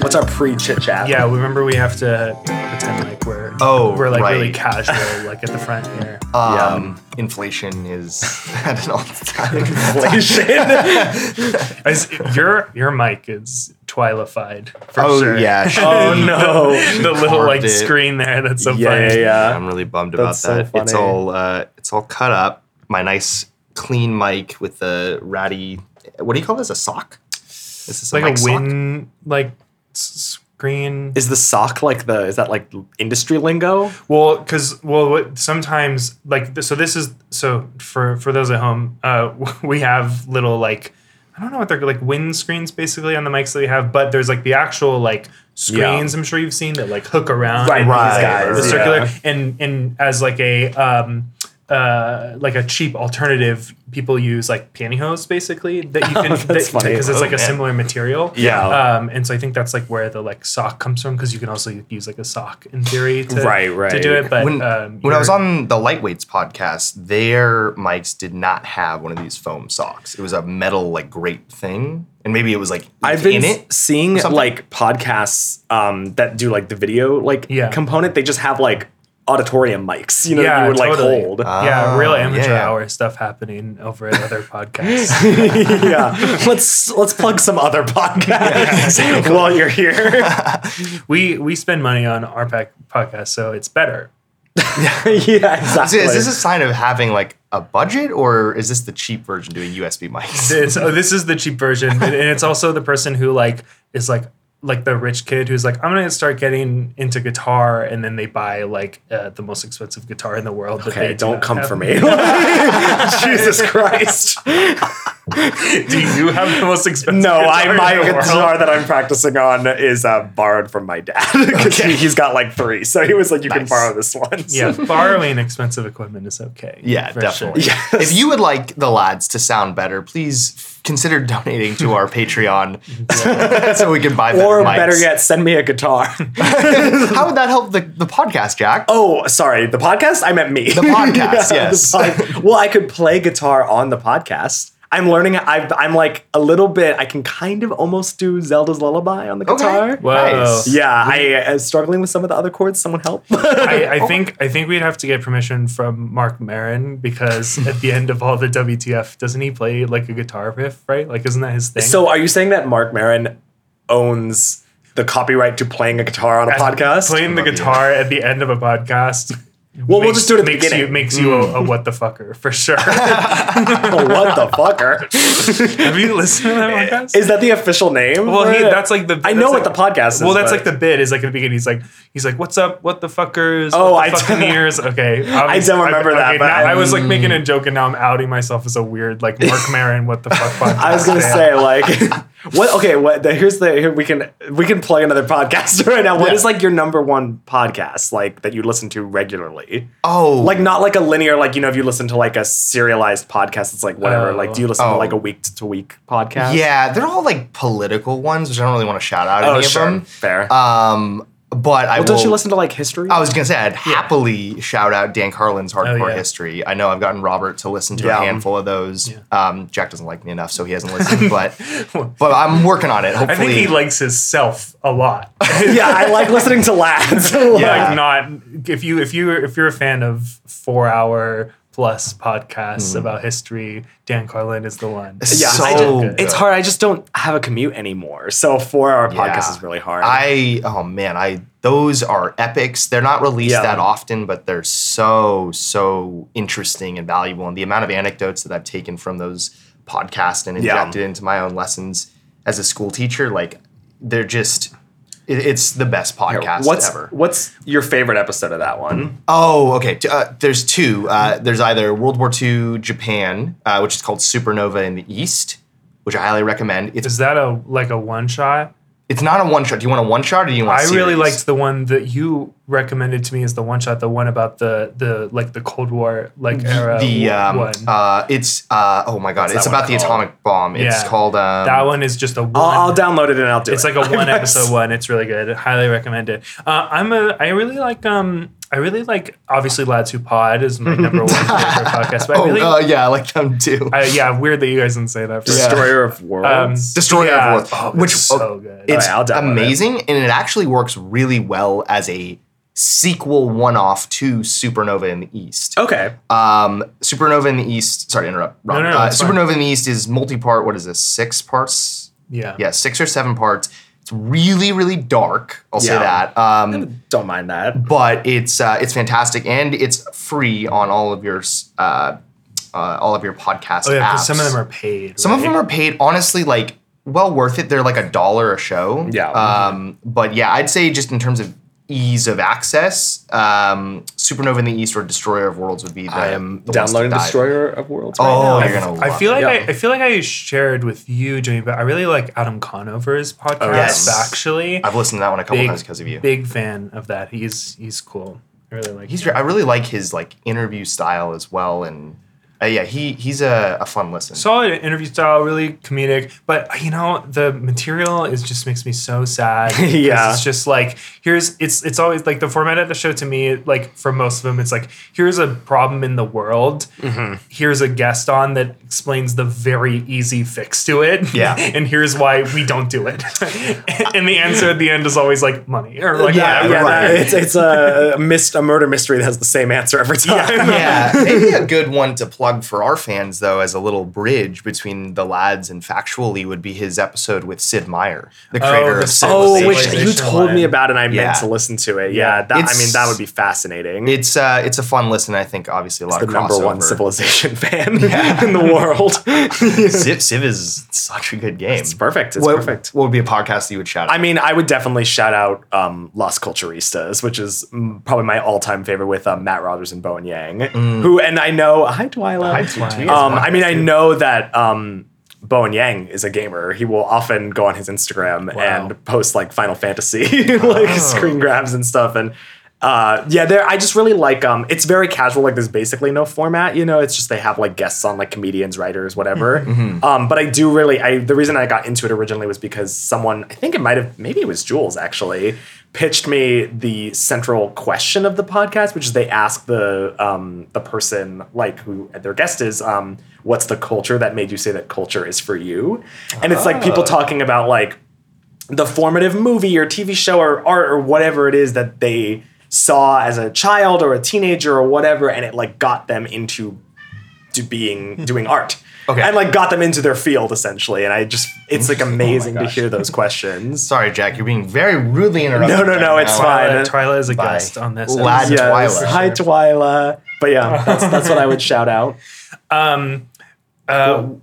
What's our pre chit chat? Yeah, remember we have to pretend like we're Oh, we're like really casual, like at the front here. Um, inflation is at an all-time Inflation. As- your your mic is twilified for Oh sure. yeah. oh no. the little like it. screen there. That's so Yeah, funny. yeah, yeah. I'm really bummed about That's so that. It's all uh, it's all cut up. My nice clean mic with the ratty. What do you call this? A sock? Is this It's like mic a sock? wind like s- screen. Is the sock like the? Is that like industry lingo? Well, because well, sometimes like so this is so for for those at home, uh, we have little like I don't know what they're like wind screens basically on the mics that we have, but there's like the actual like screens I'm sure you've seen that like hook around Right, right, these guys, the yeah. circular and and as like a um uh like a cheap alternative people use like pantyhose basically that you can That's funny. because it's Oh, like a man. similar material Yeah. um and so I think that's like where the like sock comes from because you can also use like a sock in theory to, Right, to do it but when, um, when I was on the Lightweights podcast, their mics did not have one of these foam socks. It was a metal like grate thing, and maybe it was like I've been in it. seeing like podcasts um, that do like the video like Yeah. component. They just have like auditorium mics, you know, that Yeah, you would like totally. hold. yeah, real Ah, amateur yeah. hour stuff happening over at other podcasts. yeah. Let's let's plug some other podcasts while you're here. we we spend money on our pack podcast, so it's better. yeah, exactly. is this a sign of having like a budget, or is this the cheap version doing USB mics? It's, oh, this is the cheap version, and and it's also the person who like is like like the rich kid who's like I'm gonna start getting into guitar, and then they buy like uh, the most expensive guitar in the world. that okay, they do don't come have. for me. Jesus Christ. Do you have the most expensive? No, guitar I in my the world? guitar that I'm practicing on is uh, borrowed from my dad because he, he's got like three. So he was like, "You can borrow this one." So- Yeah, borrowing expensive equipment is okay. Yeah, definitely. sure. Yes. If you would like the lads to sound better, please consider donating to our Patreon so we can buy better or mics. better yet, send me a guitar. How would that help the, the podcast, Jack? oh, sorry, the podcast. I meant me. The podcast, the yes. pod- well, I could play guitar on the podcast. I'm learning. I've, I'm like a little bit. I can kind of almost do Zelda's Lullaby on the Okay. guitar. Whoa. Nice. Yeah, I am uh, struggling with some of the other chords. Someone help. I, I think I think we'd have to get permission from Marc Maron because at the end of all the WTF, doesn't he play like a guitar riff, right? Like, isn't that his thing? So, are you saying that Marc Maron owns the copyright to playing a guitar on a podcast? playing the guitar you. at the end of a podcast. Well, we'll just do it at the makes beginning. You, makes you a, a hmm. what the fucker for sure. What the fucker? Have you listened to that eh, podcast? Is that the official name? well, he, that's like the. I know like, what the podcast is. Well, that's but- like the bit is like at the beginning. He's like, he's like, "What's up? What the fuckers? Oh, what I the don't- fucking ears." Okay, I don't remember that, but now I- I was like making hmm. a joke, and now I'm outing myself as a weird like Marc Maron. What the fuck? I was gonna fan. say like, what? Okay, what? The, here's the here we can we can plug another podcast right now. What Yeah. is like your number one podcast like that you listen to regularly? Oh, Like not like a linear like you know if you listen to like a serialized podcast, it's like whatever. Oh. like do you listen to Oh. like a week to week podcast? yeah, they're all like political ones, which I don't really want to shout out Oh any sure, of them. fair. Um, but I well, don't will- you listen to like history? I was gonna say I'd happily shout out Dan Carlin's Hardcore Oh, yeah. History. I know I've gotten Robert to listen to Yeah. a handful of those. Um, Jack doesn't like me enough, so he hasn't listened. but but I'm working on it. Hopefully, I think he likes himself a lot. yeah, I like listening to lads. Yeah. like not if you if you if you're a fan of four hour plus podcasts mm-hmm. about history, Dan Carlin is the one. Yeah, So I just- it's hard. I just don't have a commute anymore. So a four hour podcast Yeah. is really hard. I oh man, I those are epics. They're not released Yeah. that often, but they're so so interesting and valuable. And the amount of anecdotes that I've taken from those podcasts and Yeah. injected into my own lessons as a school teacher, like they're just it, it's the best podcast what's ever. what's your favorite episode of that one? Oh, okay. Uh, there's two. Uh, there's either World War II Japan, uh, which is called Supernova in the East, which I highly recommend. It's Is that a like a one shot? It's not a one shot. Do you want a one shot or do you want? I a really liked the one that you recommended to me as the one shot, the one about the the like the Cold War like era the um, one. uh, it's uh, oh my god, it's about the called? atomic bomb. It's called um, that one is just a one. I'll, I'll download it and I'll do It's it. It's like a one episode one. It's really good. Highly recommend it. Uh, I'm a. I really like um I really like obviously Lads Who Pod is my number one favorite podcast. But I Oh, really, uh, yeah, I like them too. I- yeah, weird that you guys didn't say that. For Destroyer of Um, Worlds. Destroyer yeah. of Worlds, Oh, which it's so good. It's Oh, yeah, it. amazing, and it actually works really well as a sequel one-off to Supernova in the East. okay. Um, Supernova in the East. Sorry to interrupt. Rob. no, no, uh, it's fine. Supernova in the East is multi-part. What is this? Six parts? yeah. Yeah, six or seven parts. It's really, really dark. I'll say Yeah. that. Um, Don't mind that. but it's uh, it's fantastic, and it's free on all of your s- uh, uh, all of your podcast Oh yeah, apps. because some of them are paid. Some of them are paid. Honestly, like well worth it. They're like a dollar a show. Yeah. Um, but yeah, I'd say just in terms of ease of access, um, Supernova in the East or Destroyer of Worlds would be the. I am the ones to downloading dive. Destroyer of Worlds. Oh, now. you're gonna. I feel it. like Yeah. I, I feel like I shared with you, Jimmy, but I really like Adam Conover's podcast. yes. Actually, I've listened to that one a couple big, times because of you. Big fan of that. He's he's cool. I really like. He's. him. I really like his like interview style as well, and uh, yeah, he he's a, a fun listen. solid interview style, really comedic. But you know, the material is just makes me so sad. Yeah. it's just like here's it's it's always like the format of the show to me. Like for most of them, it's like here's a problem in the world. Mm-hmm. Here's a guest on that explains the very easy fix to it. Yeah. and here's why we don't do it. and the answer at the end is always like money or like yeah, whatever. yeah. right. It's it's a, a mist a murder mystery that has the same answer every time. yeah, maybe a good one to plug for our fans though, as a little bridge between the lads and factually, would be his episode with Sid Meier, the creator the of Sid- Oh, which you told me about, and I Yeah. meant to listen to it. Yeah, Yeah. that, I mean that would be fascinating. It's uh, it's a fun listen. I think obviously a lot of the of number one civilization fan in the world. Civ, Civ is such a good game. it's perfect. It's what, perfect. What would be a podcast that you would shout out? I mean, I would definitely shout out um, Las Culturistas, which is mm, probably my all-time favorite with um, Matt Rogers and Bowen Yang, who, and I know, hi Twyla. Hi, Twyla. Um, I mean, I know that um, Bowen Yang is a gamer. He will often go on his Instagram Wow. and post like Final Fantasy, like screen grabs and stuff, and. Uh, yeah, there. I just really like. Um, it's very casual. Like, there's basically no format. You know, it's just they have like guests on, like comedians, writers, whatever. Um, but I do really. I the reason I got into it originally was because someone, I think it might have, maybe it was Jules actually, pitched me the central question of the podcast, which is they ask the um the person like who their guest is, um, what's the culture that made you say that culture is for you? And it's like people talking about like the formative movie or TV show or art or whatever it is that they saw as a child or a teenager or whatever, and it like got them into to being doing art. Okay. And like got them into their field essentially. And I just it's like amazing to hear those questions. Sorry, Jack. You're being very rudely interrupted. No, no, no, right it's now. fine. Twyla, Twyla is a Bye. guest on this. Lad episode. Twyla. Hi Twyla. But yeah, that's that's what I would shout out. Um, uh, cool.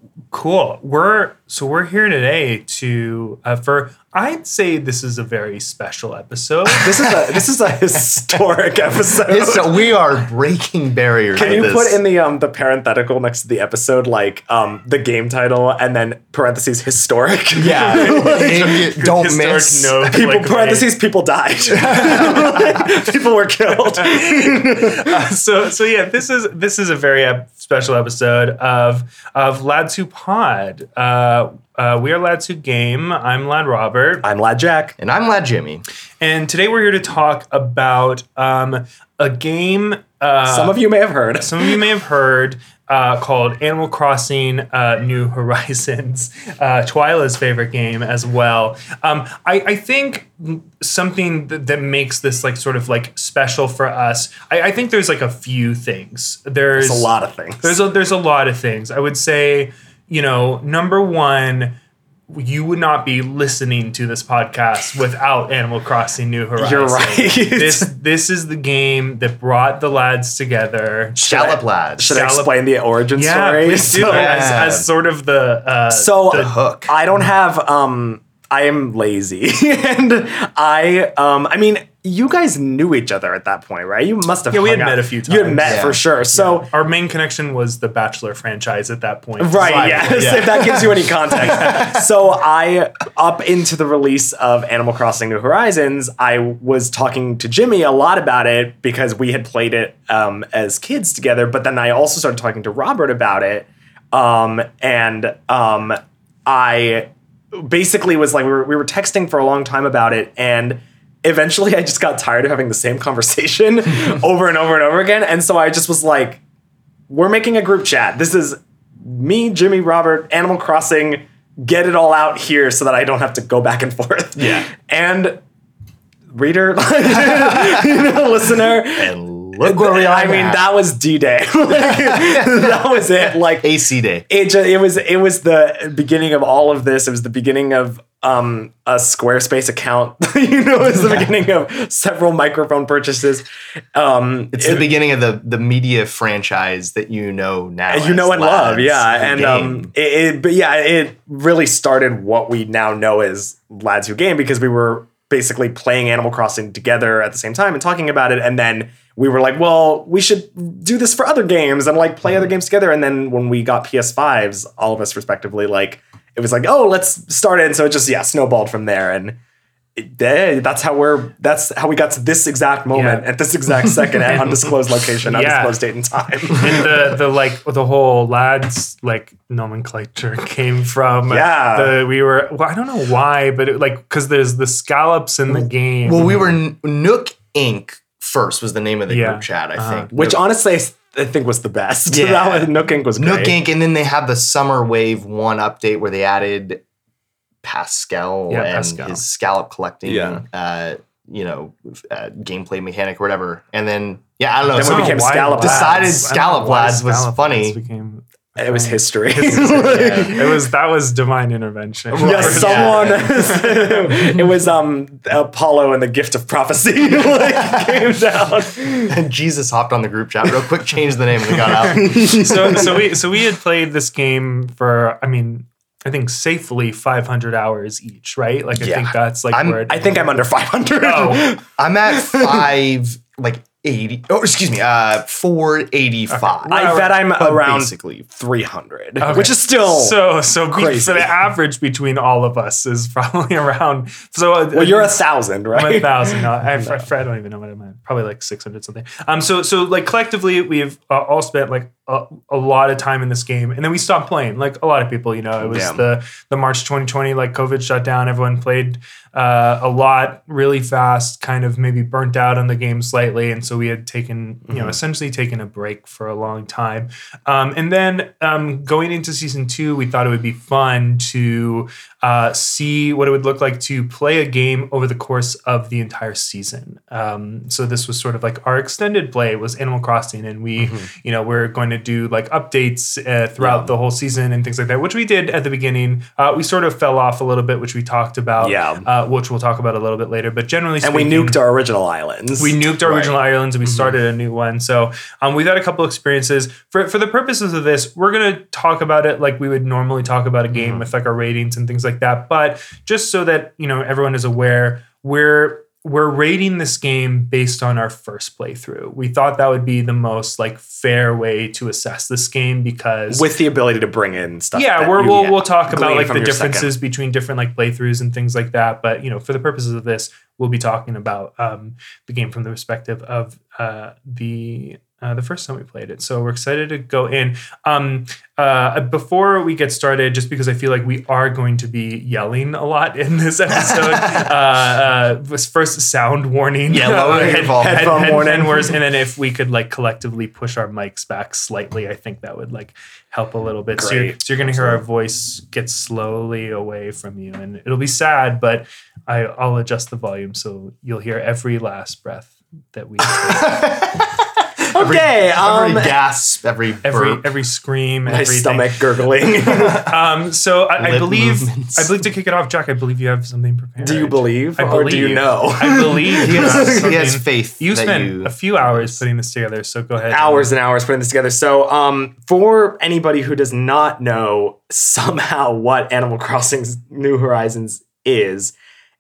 We're so we're here today to uh, for I'd say this is a very special episode. This is a this is a historic episode. It's, we are breaking barriers. Can you this. put in the um the parenthetical next to the episode like um the game title and then parentheses historic? Yeah, and don't Historic miss. no People clickbait. parentheses people died. people were killed. so so yeah, this is this is a very ep- special episode of of Lads Who Pod. Uh, uh, we are Lads Who Game. I'm Lad Robert, I'm Lad Jack. And I'm Lad Jimmy. and today we're here to talk about um, a game. Uh, Some of you may have heard. some of you may have heard uh, called Animal Crossing uh, New Horizons, uh, Twyla's favorite game as well. Um, I, I think something that, that makes this like sort of like special for us. I, I think there's like a few things. There's There's a lot of things. There's a, there's a lot of things. I would say, you know, number one. You would not be listening to this podcast without Animal Crossing New Horizons. You're right. This this is the game that brought the lads together. Scallop lads. Should I explain the origin Yeah, story? please do. So- as, Yeah. as sort of the uh, So The hook. I don't have um I am lazy and I um I mean you guys knew each other at that point, right? You must have Yeah, we had out. met a few times. You had met Yeah. for sure. So our main connection was the Bachelor franchise at that point. Right, yes, Yeah. if that gives you any context. so I, up into the release of Animal Crossing New Horizons, I was talking to Jimmy a lot about it because we had played it um, as kids together. But then I also started talking to Robert about it, um, and um, I basically was like we were, we were texting for a long time about it, and eventually I just got tired of having the same conversation over and over and over again. And so I just was like, we're making a group chat. This is me, Jimmy, Robert, Animal Crossing. Get it all out here so that I don't have to go back and forth. Yeah. And reader, you know, listener. And look where we are. I mean, that was D Day. that was it. Like AC Day. it just, it was it was the beginning of all of this. It was the beginning of um a Squarespace account. you know, is the beginning of several microphone purchases. Um It's it- the beginning of the the media franchise that you know now. you know and love, yeah. And um it, it but yeah, it really started what we now know as Lads Who Game because we were basically playing Animal Crossing together at the same time and talking about it and then we were like, well, we should do this for other games and like play Mm-hmm. other games together. And then when we got PS5s, all of us respectively, like it was like, oh, let's start it. And so it just yeah, snowballed from there. And it, that's how we're that's how we got to this exact moment Yeah. at this exact second at undisclosed location, Yeah. undisclosed date and time. and the the like the whole lads like nomenclature came from Yeah. the we were well I don't know why but it, like because there's the scallops in the game well, we were N- Nook Inc. first was the name of the Yeah. group chat. I Uh-huh. think. which Nook, honestly I, s- I think was the best. Yeah. that was, Nook Inc. was Nook great. Inc. And then they have the Summer Wave one update where they added Pascal Yeah, and Pascal. his scallop collecting. Yeah. Uh, you know, uh, gameplay mechanic or whatever. And then yeah, I don't know. Then we I don't know became Scallop Lads- Decided I don't know Scallop Lads was Scallop funny. Lads became It was history. it was that was divine intervention Yeah, Right. someone. it was um Apollo and the gift of prophecy like, came down. And Jesus hopped on the group chat real quick, changed the name, and we got out. so so we so we had played this game for I mean I think safely 500 hours each right like I Yeah. think that's like I'm- where it, I think I'm under 500. Oh. I'm at five, like eighty. Oh, excuse me, uh, four eighty-five. I bet I'm But around basically 300, Okay. which is still. so so crazy. so the average between all of us is probably around so uh, well, you're a thousand, I'm a thousand. No, I, I, I don't even know what I'm at. Probably like six hundred something. Um. So so like collectively, we've uh, all spent like a, a lot of time in this game, and then we stopped playing. Like a lot of people, you know, it was Yeah. the the March 2020, like COVID shut down. Everyone played uh, a lot really fast, kind of maybe burnt out on the game slightly, and so we had taken you know essentially taken a break for a long time. Um, and then um, going into season two, we thought it would be fun to uh, see what it would look like to play a game over the course of the entire season. Um, so this was sort of like our extended play was Animal Crossing, and we, you know, we're going to do like updates uh, throughout Yeah. the whole season and things like that, which we did at the beginning. Uh, we sort of fell off a little bit, which we talked about, Yeah. uh, which we'll talk about a little bit later. But generally, and we nuked our original islands. we nuked our Right. original islands and we started a new one. So um, we've had a couple experiences. For for the purposes of this, we're gonna talk about it like we would normally talk about a game with like our ratings and things like that. But just so that you know everyone is aware, we're we're rating this game based on our first playthrough. We thought that would be the most like fair way to assess this game because with the ability to bring in stuff. yeah, we're, you we'll talk about like the your second. differences between different like playthroughs and things like that. But you know, for the purposes of this, we'll be talking about um, the game from the perspective of uh, the uh, the first time we played it. So we're excited to go in. Um, uh, before we get started, just because I feel like we are going to be yelling a lot in this episode, uh, uh, first sound warning. Yeah, lower head- volume. head- Headphone head- warning. and then if we could like collectively push our mics back slightly, I think that would like help a little bit. So you're, so you're gonna hear our voice get slowly away from you, and it'll be sad, but I, I'll adjust the volume so you'll hear every last breath that we take. Okay, um, every gasp, every every burp. every scream, my everything. stomach gurgling. Um, so I, I believe movements. I believe to kick it off, Jack. I believe you have something prepared. do you believe, I or do you know? I believe he, you have has, he has faith. You that spent you, a few hours putting this together, so go ahead. hours and hours putting this together. So, um, for anybody who does not know somehow what Animal Crossing's New Horizons is,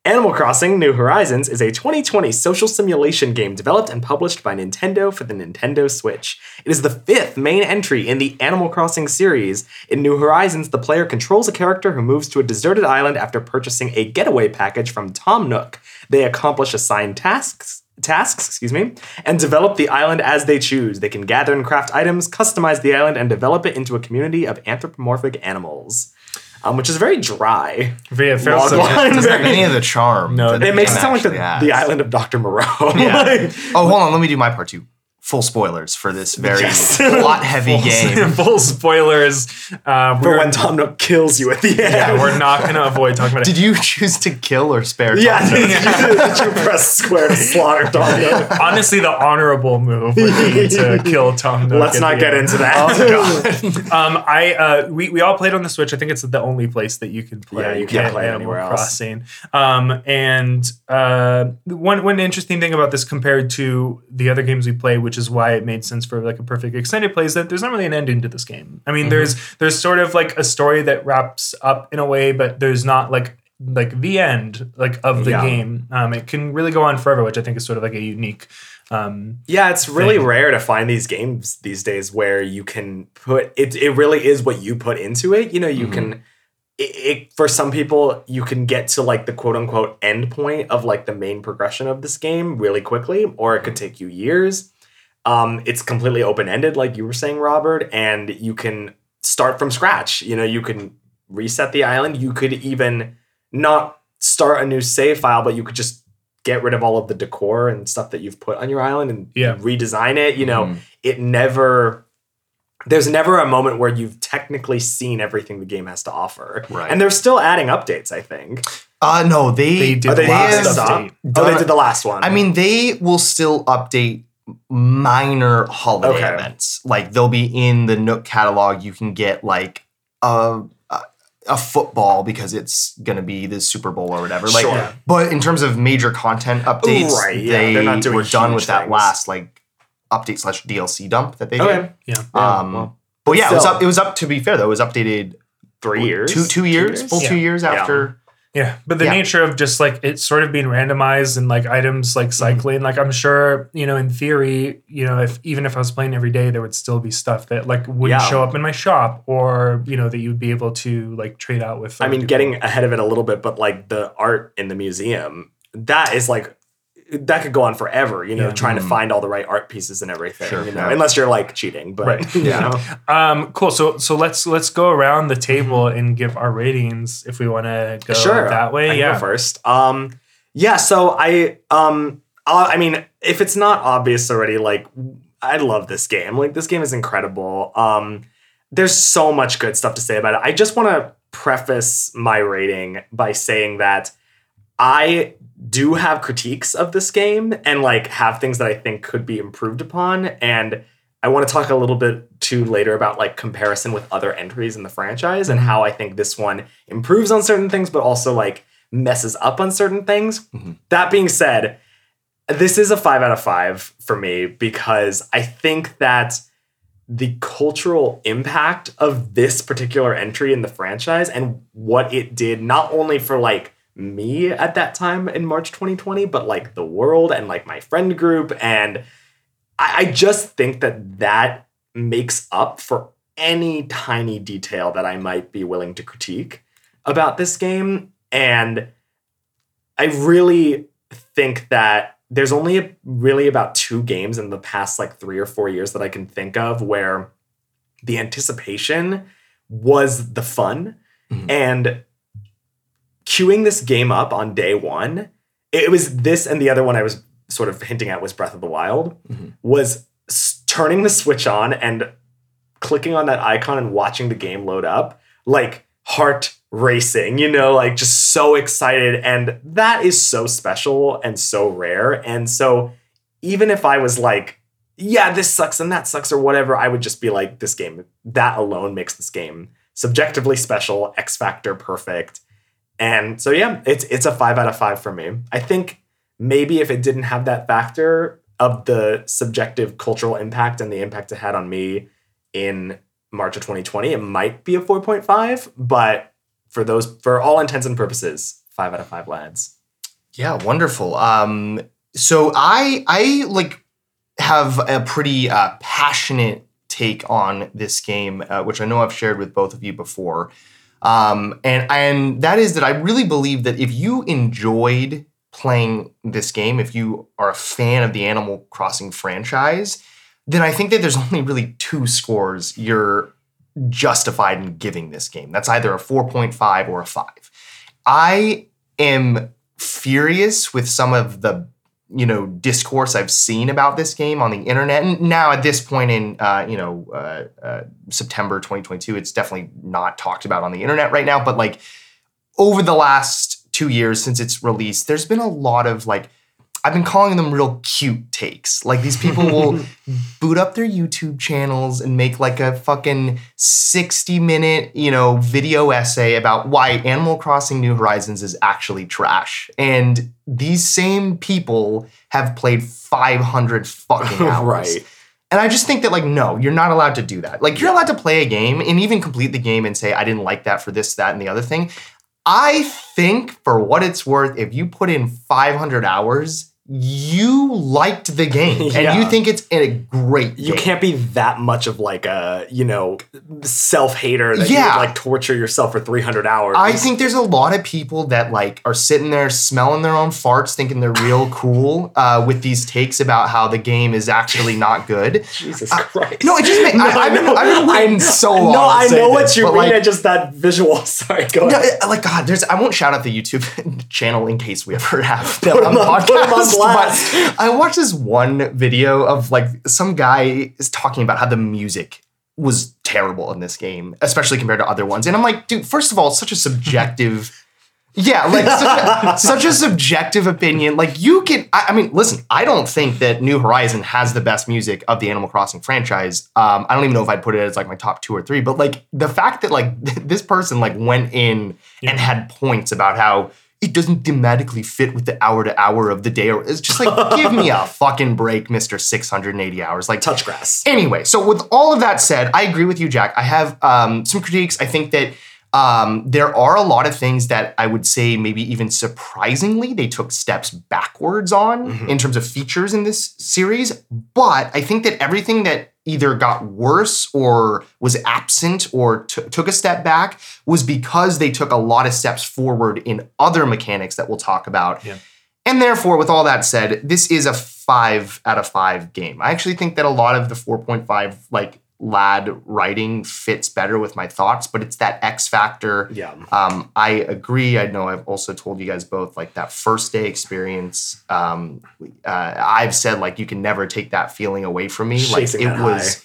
Animal Crossing New Horizons is a 2020 social simulation game developed and published by Nintendo for the Nintendo Switch. It is the fifth main entry in the Animal Crossing series. In New Horizons, the player controls a character who moves to a deserted island after purchasing a getaway package from Tom Nook. They accomplish assigned tasks tasks, excuse me, and develop the island as they choose. They can gather and craft items, customize the island, and develop it into a community of anthropomorphic animals. Um, which is very dry. Yeah, fair Log subject. line. Doesn't have any of the charm. No, it It makes it sound like the, the island of Dr. Moreau. Yeah. Like, Oh, hold on. Let me do my part too. Full spoilers for this very Yes. plot-heavy game. Full spoilers. Uh, for when Tom Nook kills you at the end. yeah, we're not going to avoid talking about it. Did you choose to kill or spare? Yeah, Tom? did, you, did you press square to slaughter Tom Nook? Honestly, the honorable move would be to kill Tom Nook. Let's not get end. into that. Um, I uh, we, we all played on the Switch. I think it's the only place that you can play. Yeah, you can't An- play Animal anywhere else. Crossing. Um, and uh, one one interesting thing about this compared to the other games we play, which is why it made sense for like a perfect extended play, is that there's not really an ending to this game. I mean, Mm-hmm. there's there's sort of like a story that wraps up in a way, but there's not like like the end like of the Yeah. game. Um, it can really go on forever, which I think is sort of like a unique. Um, Yeah, it's really thing. rare to find these games these days where you can put it. It really is what you put into it. You know, you can. It, it for some people, you can get to like the quote unquote end point of like the main progression of this game really quickly, or it could take you years. Um, it's completely open ended, like you were saying, Robert, and you can start from scratch. You know, you can reset the island. You could even not start a new save file, but you could just get rid of all of the decor and stuff that you've put on your island and Yeah. redesign it. You know, Mhm. it never. There's never a moment where you've technically seen everything the game has to offer, Right. and they're still adding updates. I think. Uh, no, they They did Are they last didn't update. Oh, they did the last one. I mean, they will still update minor holiday Okay. events. Like they'll be in the Nook catalog. You can get like a a, a football because it's gonna be the Super Bowl or whatever. Like, Sure. but in terms of major content updates, Right, yeah, they they're not were done huge with that last like update slash DLC dump that they did. okay, yeah. Yeah, Um, well, but yeah, it was up. It was up. To be fair, though, it was updated three years, two two years, full Yeah. two years Yeah. after. Yeah, but the Yeah. nature of just like it sort of being randomized and like items like mm-hmm. cycling, like I'm sure, you know, in theory, you know, if even if I was playing every day, there would still be stuff that like would Yeah. show up in my shop or, you know, that you'd be able to like trade out with. I mean, people. getting ahead of it a little bit, but like the art in the museum, that is like that could go on forever. You know, Yeah. trying to Mhm. find all the right art pieces and everything. Sure, you know, yeah. unless you're like cheating, but Right. you Yeah. know. Um, cool. So so let's let's go around the table and give our ratings if we want to go sure that way. I yeah. go first. Um, yeah. So I um, uh, I mean, if it's not obvious already, like I love this game. Like this game is incredible. Um, there's so much good stuff to say about it. I just want to preface my rating by saying that I do have critiques of this game and like have things that I think could be improved upon. And I want to talk a little bit too later about like comparison with other entries in the franchise and how I think this one improves on certain things, but also like messes up on certain things. Mhm. That being said, this is a five out of five for me because I think that the cultural impact of this particular entry in the franchise and what it did not only for like me at that time in March 2020, but like the world and like my friend group. And I, I just think that that makes up for any tiny detail that I might be willing to critique about this game. And I really think that there's only really about two games in the past like three or four years that I can think of where the anticipation was the fun. Mhm. And queuing this game up on day one, it was this and the other one I was sort of hinting at was Breath of the Wild, Mhm. was turning the Switch on and clicking on that icon and watching the game load up, like heart racing, you know, like just so excited. And that is so special and so rare. And so even if I was like, yeah, this sucks and that sucks or whatever, I would just be like, this game, that alone makes this game subjectively special, X Factor perfect. And so yeah, it's it's a five out of five for me. I think maybe if it didn't have that factor of the subjective cultural impact and the impact it had on me in March of 2020, it might be a 4.5. But for those for all intents and purposes, five out of five lads. Yeah, wonderful. Um, so I I like have a pretty uh, passionate take on this game, uh, which I know I've shared with both of you before, um, and and that is that I really believe that if you enjoyed playing this game, if you are a fan of the Animal Crossing franchise, then I think that there's only really two scores you're justified in giving this game. That's either a 4.5 or a 5. I am furious with some of the you know discourse I've seen about this game on the internet. And now at this point in uh, you know uh, uh, September 2022, it's definitely not talked about on the internet right now. But like over the last two years since its release, there's been a lot of like I've been calling them real cute takes. Like these people will boot up their YouTube channels and make like a fucking 60 minute, you know, video essay about why Animal Crossing New Horizons is actually trash. And these same people have played 500 fucking hours. Right. And I just think that, like, no, you're not allowed to do that. Like, you're allowed to play a game and even complete the game and say, I didn't like that for this, that, and the other thing. I think, for what it's worth, if you put in 500 hours, you liked the game and you think it's a great You can't be that much of like a, you know, self hater that Yeah. you would like torture yourself for 300 hours. I think there's a lot of people that like are sitting there smelling their own farts, thinking they're real cool uh, with these takes about how the game is actually not good. Jesus Christ. No, it just ma- I, I've, been. I've been waiting I- so long. No, I know what this, you mean. like, I just that visual. Sorry, go No, ahead. like God, there's. I won't shout out the YouTube channel in case we ever have them on on- podcast. Put 'em blast. But I watched this one video of like some guy is talking about how the music was terrible in this game, especially compared to other ones. And I'm like, dude, first of all, it's such a subjective. Yeah, like such a, such a subjective opinion. Like you can, I, I mean, listen, I don't think that New Horizon has the best music of the Animal Crossing franchise. Um, I don't even know if I'd put it as like my top two or three. But like the fact that like this person like went in and had points about how it doesn't thematically fit with the hour to hour of the day, or it's just like give me a fucking break, Mister Six Hundred and Eighty Hours. Like Touch grass. Anyway, so with all of that said, I agree with you, Jack. I have um, some critiques. I think that um, there are a lot of things that I would say maybe even surprisingly they took steps backwards on in terms of features in this series. But I think that everything that either got worse or was absent or t- took a step back was because they took a lot of steps forward in other mechanics that we'll talk about. Yeah. And therefore, with all that said, this is a five out of five game. I actually think that a lot of the 4.5 like lad writing fits better with my thoughts, but it's that X factor. Yeah. Um, I agree. I know I've also told you guys both like that first day experience. Um, uh, I've said like you can never take that feeling away from me. Chasing like it was. high.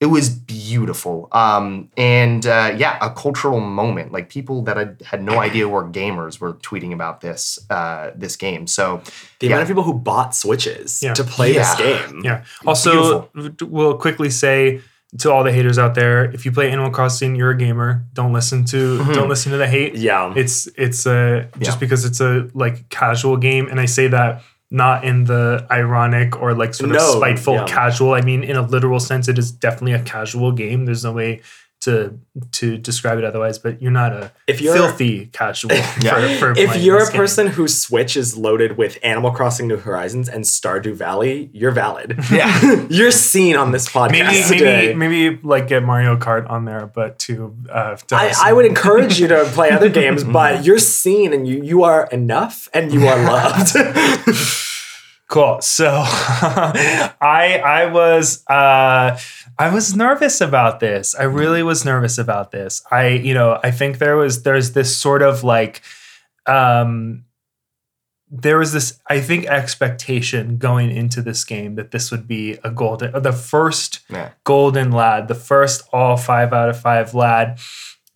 It was beautiful. Um, and uh, yeah, a cultural moment. Like people that I had no idea were gamers were tweeting about this uh, this game. So The Yeah. amount of people who bought Switches Yeah. to play Yeah. this game. Yeah. Also, we'll quickly say to all the haters out there, if you play Animal Crossing, you're a gamer. Don't listen to mm-hmm. don't listen to the hate. Yeah. It's it's a just Yeah. because it's a like casual game, and I say that not in the ironic or like sort of No, spiteful yeah. casual. I mean, in a literal sense, it is definitely a casual game. There's no way to to describe it otherwise. But you're not a If you're- filthy casual. for, for if you're this a game. person whose Switch is loaded with Animal Crossing New Horizons and Stardew Valley, you're valid. Yeah. you're seen on this podcast Maybe, today. maybe, maybe like get Mario Kart on there, but to, uh, to I, I would encourage you to play other games, but you're seen and you you are enough and you are loved. Cool. So I I was uh I was nervous about this. I really was nervous about this. I you know, I think there was there's this sort of like um there was this I think expectation going into this game that this would be a golden the first Yeah. golden lad, the first all 5 out of 5 lad.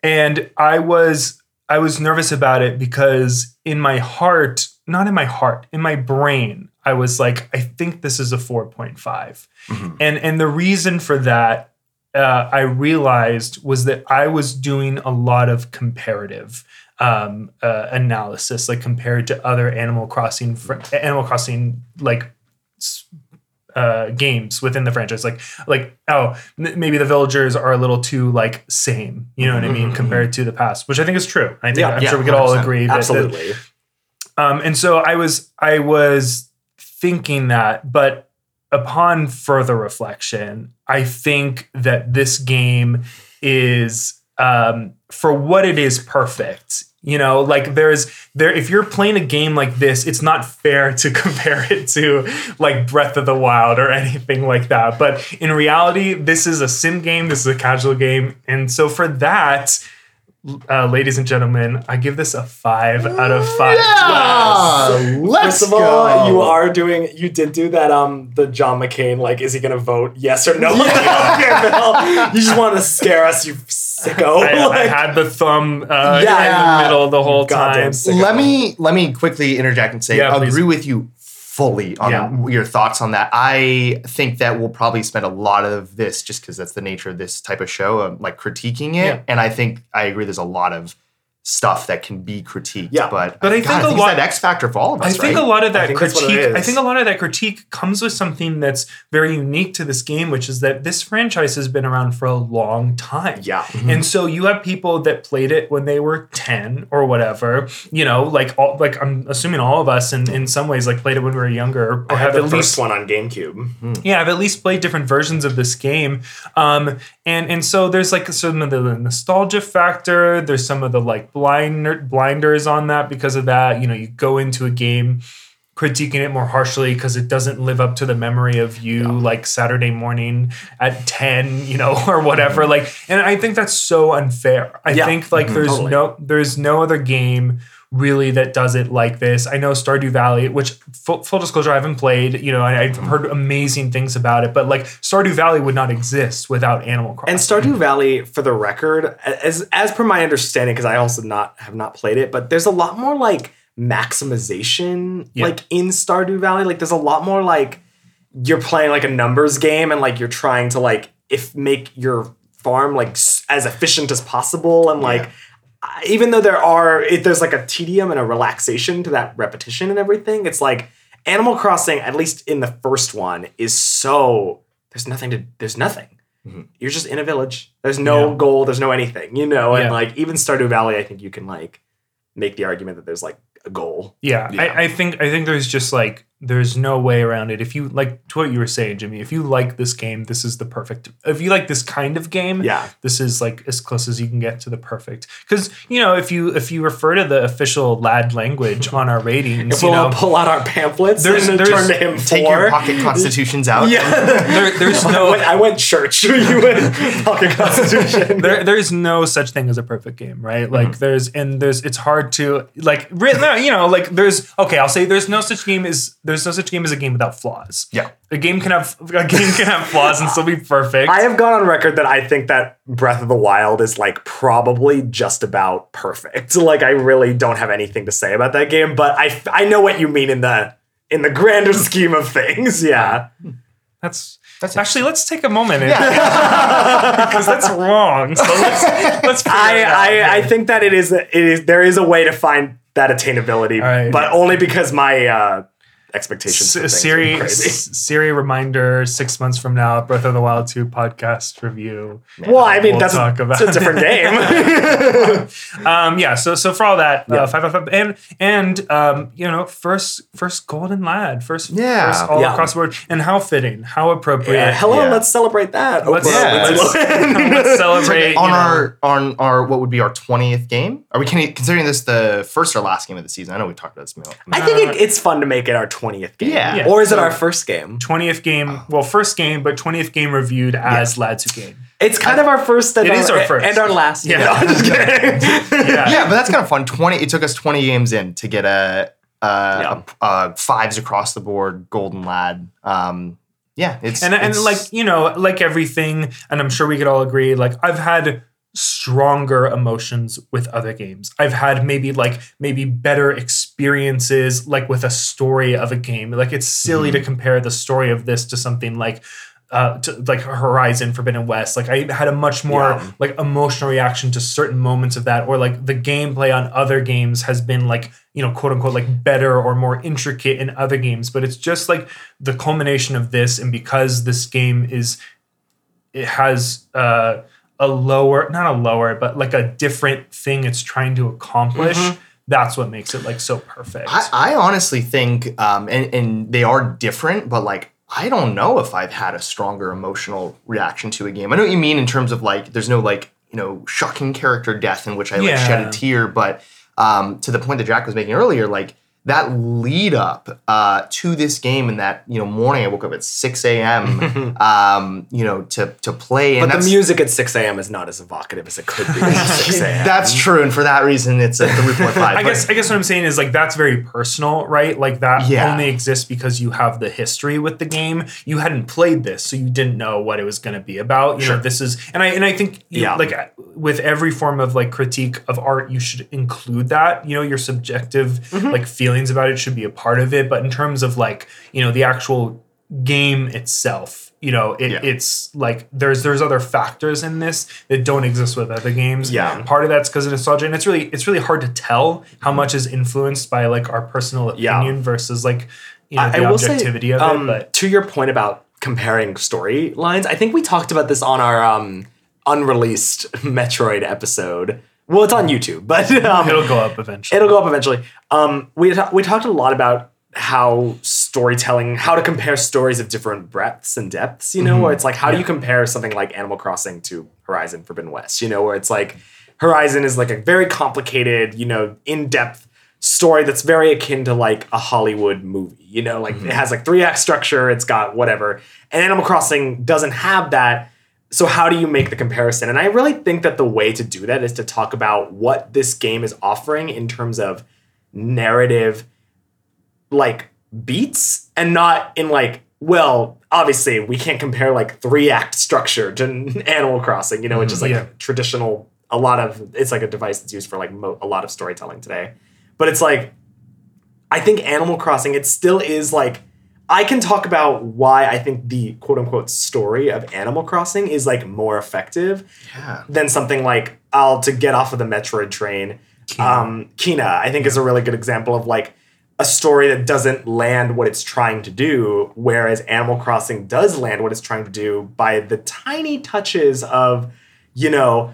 And I was I was nervous about it because in my heart, not in my heart, in my brain, I was like, I think this is a 4.5. Mhm. And and the reason for that uh, I realized was that I was doing a lot of comparative um, uh, analysis, like compared to other Animal Crossing, fr- Animal Crossing like uh, games within the franchise. Like like oh m- maybe the villagers are a little too like same, you know what I mean, Mhm. compared to the past, which I think is true. I think Yeah, I'm yeah, sure we could all 100%. agree that, that Absolutely. um, and so I was I was thinking that, but upon further reflection, I think that this game is um, for what it is perfect. You know, like there's there if you're playing a game like this, it's not fair to compare it to like Breath of the Wild or anything like that. But in reality, this is a sim game, this is a casual game. And so for that, uh, ladies and gentlemen, I give this a five out of five. Yeah, let's First of all, go. you are doing. You did do that. Um, the John McCain. Like, is he gonna vote yes or no? Okay, Bill. you just want to scare us, you sicko. I, I Like, had the thumb uh, Yeah. in the middle the whole Goddamn time. sick. Let me let me quickly interject and say Yeah, I please. agree with you fully on Yeah. your thoughts on that. I think that we'll probably spend a lot of this just because that's the nature of this type of show, um, like critiquing it. Yeah. And I think I agree. There's a lot of stuff that can be critiqued. Yeah. but But I God, think a it's lot- that X factor for all of us. I us. think right? a lot of that think that's what it critique. I think a lot of that critique comes with something that's very unique to this game, which is that this franchise has been around for a long time. yeah. And so you have people that played it when they were 10 or whatever, you know, like all like I'm assuming all of us in, in some ways like played it when we were younger or I have had at the least first one on GameCube. yeah, I've at least played different versions of this game. Um, and and so there's like some of the nostalgia factor. There's some of the like blind blinders on that because of that. You know, you go into a game critiquing it more harshly because it doesn't live up to the memory of you like Saturday morning at 10, you know, or whatever. Mm-hmm. Like, and I think that's so unfair. I Yeah. think like mm-hmm. there's Totally. no there's no other game really that does it like this. I know Stardew Valley, which full, full disclosure, I haven't played. You know, I, I've heard amazing things about it, but like Stardew Valley would not exist without Animal Crossing. And Stardew Valley, for the record, as as per my understanding, because I also not have not played it, but there's a lot more like maximization Yeah. like in Stardew Valley. Like there's a lot more like you're playing like a numbers game and like you're trying to like if make your farm like as efficient as possible and like I- even though there are if there's like a tedium and a relaxation to that repetition and everything, it's like Animal Crossing, at least in the first one, is so there's nothing to there's nothing. Mm-hmm. You're just in a village. There's no Yeah. goal. There's no anything, you know. And Yeah. like even Stardew Valley, I think you can like make the argument that there's like a goal. Yeah, Yeah. I, I think I think there's just like there's no way around it. If you like to what you were saying, Jimmy, if you like this game, this is the perfect. If you like this kind of game, Yeah. this is like as close as you can get to the perfect. Because you know, if you if you refer to the official lad language on our ratings, If you we'll know, pull out our pamphlets There's- and there's- turn to him Take for your pocket constitutions out. Yeah. there, there's I no went, I went church. you went pocket constitution. there, there's no such thing as a perfect game, right? Like mm-hmm. there's and there's it's hard to like you know like there's okay I'll say there's no such game as there's no such game as a game without flaws. Yeah. a game can have a game can have flaws and still be perfect. I have gone on record that I think that Breath of the Wild is like probably just about perfect. Like I really don't have anything to say about that game, but I I know what you mean in the in the grander scheme of things. Yeah. that's That's actually let's take a moment and- Yeah. because that's wrong. So let's let's I. I, I think that it is it is there is a way to find that attainability, All right. but only because my uh expectations for S- Siri. S- Siri reminder six months from now, Breath of the Wild 2 podcast review. Well, I mean We'll that's talk about it's a different game. Um, yeah, so so for all that, Yeah. uh, five, five, five, and and um, you know, first first golden lad, first, Yeah. first all Yeah. across the board, and how fitting, how appropriate. Yeah, hello, Yeah. let's celebrate that. Let's, Yeah. let's, let's celebrate on you know, our on our what would be our twentieth game? Are we considering this the first or last game of the season? I know we talked about this. Mil- I think it, it's fun to make it our 20th game. Yeah. Yeah. Or is it our first game? 20th game, well, first game, but 20th game reviewed as Lads Who Game. It's kind of our first and It our, is our first. and our last. Yeah. No, I'm just kidding. Yeah. yeah, but that's kind of fun. Twenty. It took us twenty games in to get a, uh a, a fives across the board golden lad. Um, yeah, it's and and like you know like everything and i'm sure we could all agree like i've had stronger emotions with other games i've had maybe like maybe better experiences like with a story of a game like it's silly to compare the story of this to something like uh, to, like Horizon Forbidden West, like I had a much more Yeah. like emotional reaction to certain moments of that, or like the gameplay on other games has been like you know quote unquote like better or more intricate in other games, but it's just like the culmination of this, and because this game is it has uh, a lower, not a lower, but like a different thing it's trying to accomplish. That's what makes it like so perfect. I, I honestly think, um, and, and they are different, but like, I don't know if I've had a stronger emotional reaction to a game. I know what you mean in terms of like, there's no like you know shocking character death in which I like Yeah. shed a tear, but um, to the point that Jack was making earlier, like that lead up uh, to this game and that you know morning I woke up at six a.m. um, you know to to play, and But the music at 6 a.m. is not as evocative as it could be at 6 a.m. That's true, and for that reason, it's a three point five. I guess I guess what I'm saying is like that's very personal, right? Like that Yeah. only exists because you have the history with the game. You hadn't played this, so you didn't know what it was going to be about. You know, Sure. this is and I and I think Yeah. like uh, with every form of like critique of art, you should include that. You know, your subjective Mm-hmm. like feelings about it should be a part of it. But in terms of like you know the actual game itself you know it, Yeah. it's like there's there's other factors in this that don't exist with other games Yeah. part of that's because of nostalgia and it's really it's really hard to tell how much is influenced by like our personal Yeah. opinion versus like you know I, the I will say, objectivity of um, it but to your point about comparing storylines, I think we talked about this on our um, unreleased Metroid episode. Well, it's on YouTube, but um, it'll go up eventually It'll go up eventually. Um, we we talked a lot about how storytelling, how to compare stories of different breadths and depths. You know, where it's like, how do you compare something like Animal Crossing to Horizon Forbidden West? You know, where it's like Horizon is like a very complicated, you know, in depth story that's very akin to like a Hollywood movie. You know, like it has like three act structure. It's got whatever, and Animal Crossing doesn't have that. So how do you make the comparison? And I really think that the way to do that is to talk about what this game is offering in terms of narrative like beats and not in like well obviously we can't compare like three act structure to animal crossing you know which is like mm-hmm. Yeah. traditional a lot of it's like a device that's used for like mo- a lot of storytelling today but it's like i think animal crossing it still is like i can talk about why i think the quote unquote story of animal crossing is like more effective yeah. than something like I'll to get off of the Metroid train. Um, Kena, I think, is a really good example of like a story that doesn't land what it's trying to do, whereas Animal Crossing does land what it's trying to do by the tiny touches of, you know,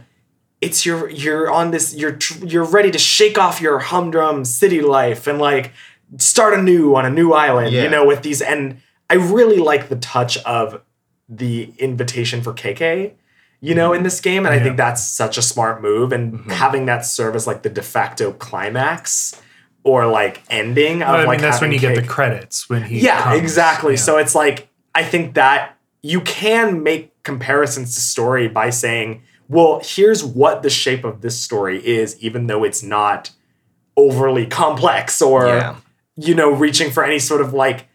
it's your you're on this you're you're ready to shake off your humdrum city life and like start anew on a new island, Yeah. you know, with these and I really like the touch of the invitation for KK, you know, in this game. And I think that's such a smart move. And Mm-hmm. having that serve as like the de facto climax or like ending of I mean, like that's when you get the credits when he yeah, comes. exactly. Yeah. So it's like I think that you can make comparisons to story by saying, well, here's what the shape of this story is, even though it's not overly complex or Yeah. You know reaching for any sort of like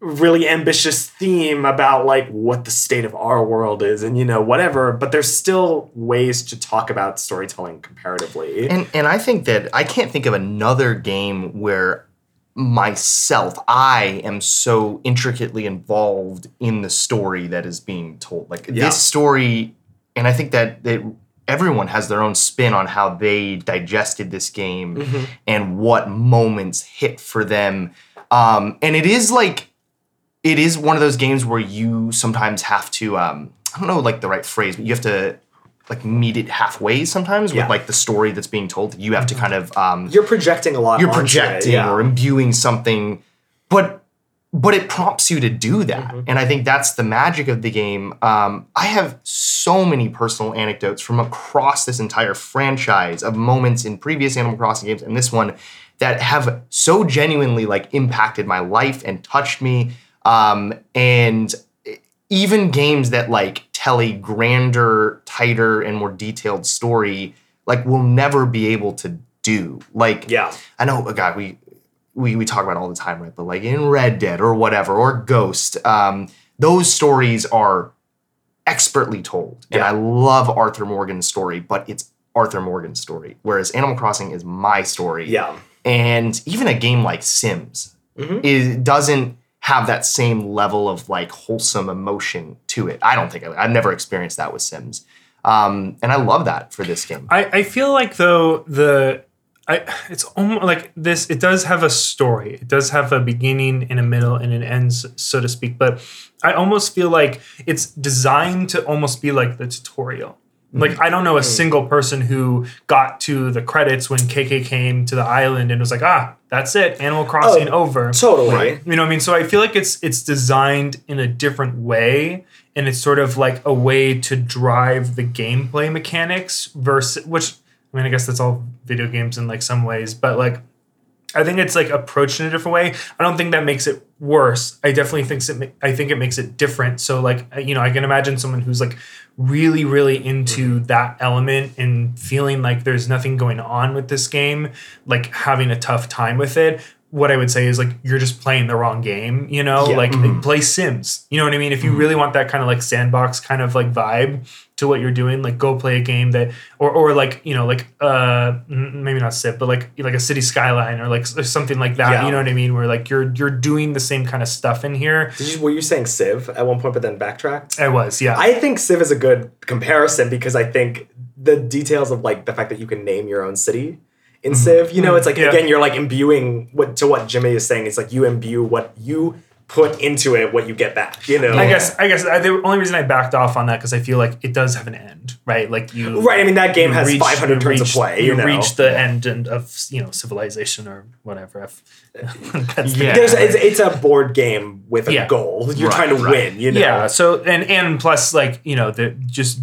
really ambitious theme about like what the state of our world is and you know whatever but there's still ways to talk about storytelling comparatively And and I think that I can't think of another game where myself I am so intricately involved in the story that is being told. Like Yeah. this story, and I think that that everyone has their own spin on how they digested this game Mm-hmm. and what moments hit for them. Um, and it is like it is one of those games where you sometimes have to um, I don't know like the right phrase, but you have to like meet it halfway sometimes Yeah. with like the story that's being told. You have to kind of um, you're projecting a lot you're onto it, projecting yeah. or imbuing something, but but it prompts you to do that, Mm-hmm. and I think that's the magic of the game. Um, I have so many personal anecdotes from across this entire franchise of moments in previous Animal Crossing games and this one that have so genuinely like impacted my life and touched me. Um, and even games that like tell a grander, tighter, and more detailed story, like will never be able to do. Like, yeah I know, God, we we we talk about all the time, right? But like in Red Dead or whatever, or Ghost, um, those stories are expertly told, and I love Arthur Morgan's story, but it's Arthur Morgan's story, whereas Animal Crossing is my story. yeah And even a game like Sims Mhm. is doesn't have that same level of like wholesome emotion to it. I don't think I, I've never experienced that with Sims. Um, and I love that for this game. I, I feel like though the I it's almost like this it does have a story. It does have a beginning and a middle and an end so to speak, but I almost feel like it's designed to almost be like the tutorial. Like I don't know a single person who got to the credits when KK came to the island and was like, ah, that's it, Animal Crossing Oh, over. Totally. Right. You know what I mean? So I feel like it's it's designed in a different way, and it's sort of like a way to drive the gameplay mechanics versus which I mean I guess that's all video games in like some ways, but like I think it's like approached in a different way. I don't think that makes it worse. I definitely think it. I think it makes it different. So like you know, I can imagine someone who's like really really into mm-hmm. that element and feeling like there's nothing going on with this game, like having a tough time with it. What I would say is like you're just playing the wrong game. You know, Yeah. like play Sims. You know what I mean? If you really want that kind of like sandbox kind of like vibe to what you're doing, like go play a game that, or or like you know like uh maybe not Civ, but like like a City Skyline or like s- something like that. Yeah. You know what I mean? Where like you're you're doing the same kind of stuff in here. You, were you saying Civ at one point, but then backtracked? I was, yeah. I think Civ is a good comparison because I think the details of like the fact that you can name your own city in mm-hmm. Civ, you know, it's like Yeah. again you're like imbuing what to what Jimmy is saying. It's like you imbue what you put into it, what you get back. You know, I guess I guess the only reason I backed off on that because I feel like it does have an end, right? Like you, Right. I mean, that game has reach- 500 you turns of play. You, You, know, reach the end and of you know civilization or whatever. F- That's Yeah. There's it's, it's a board game with a Yeah. goal. You're Right, trying to right. win. You know. Yeah. So and and plus like you know the just.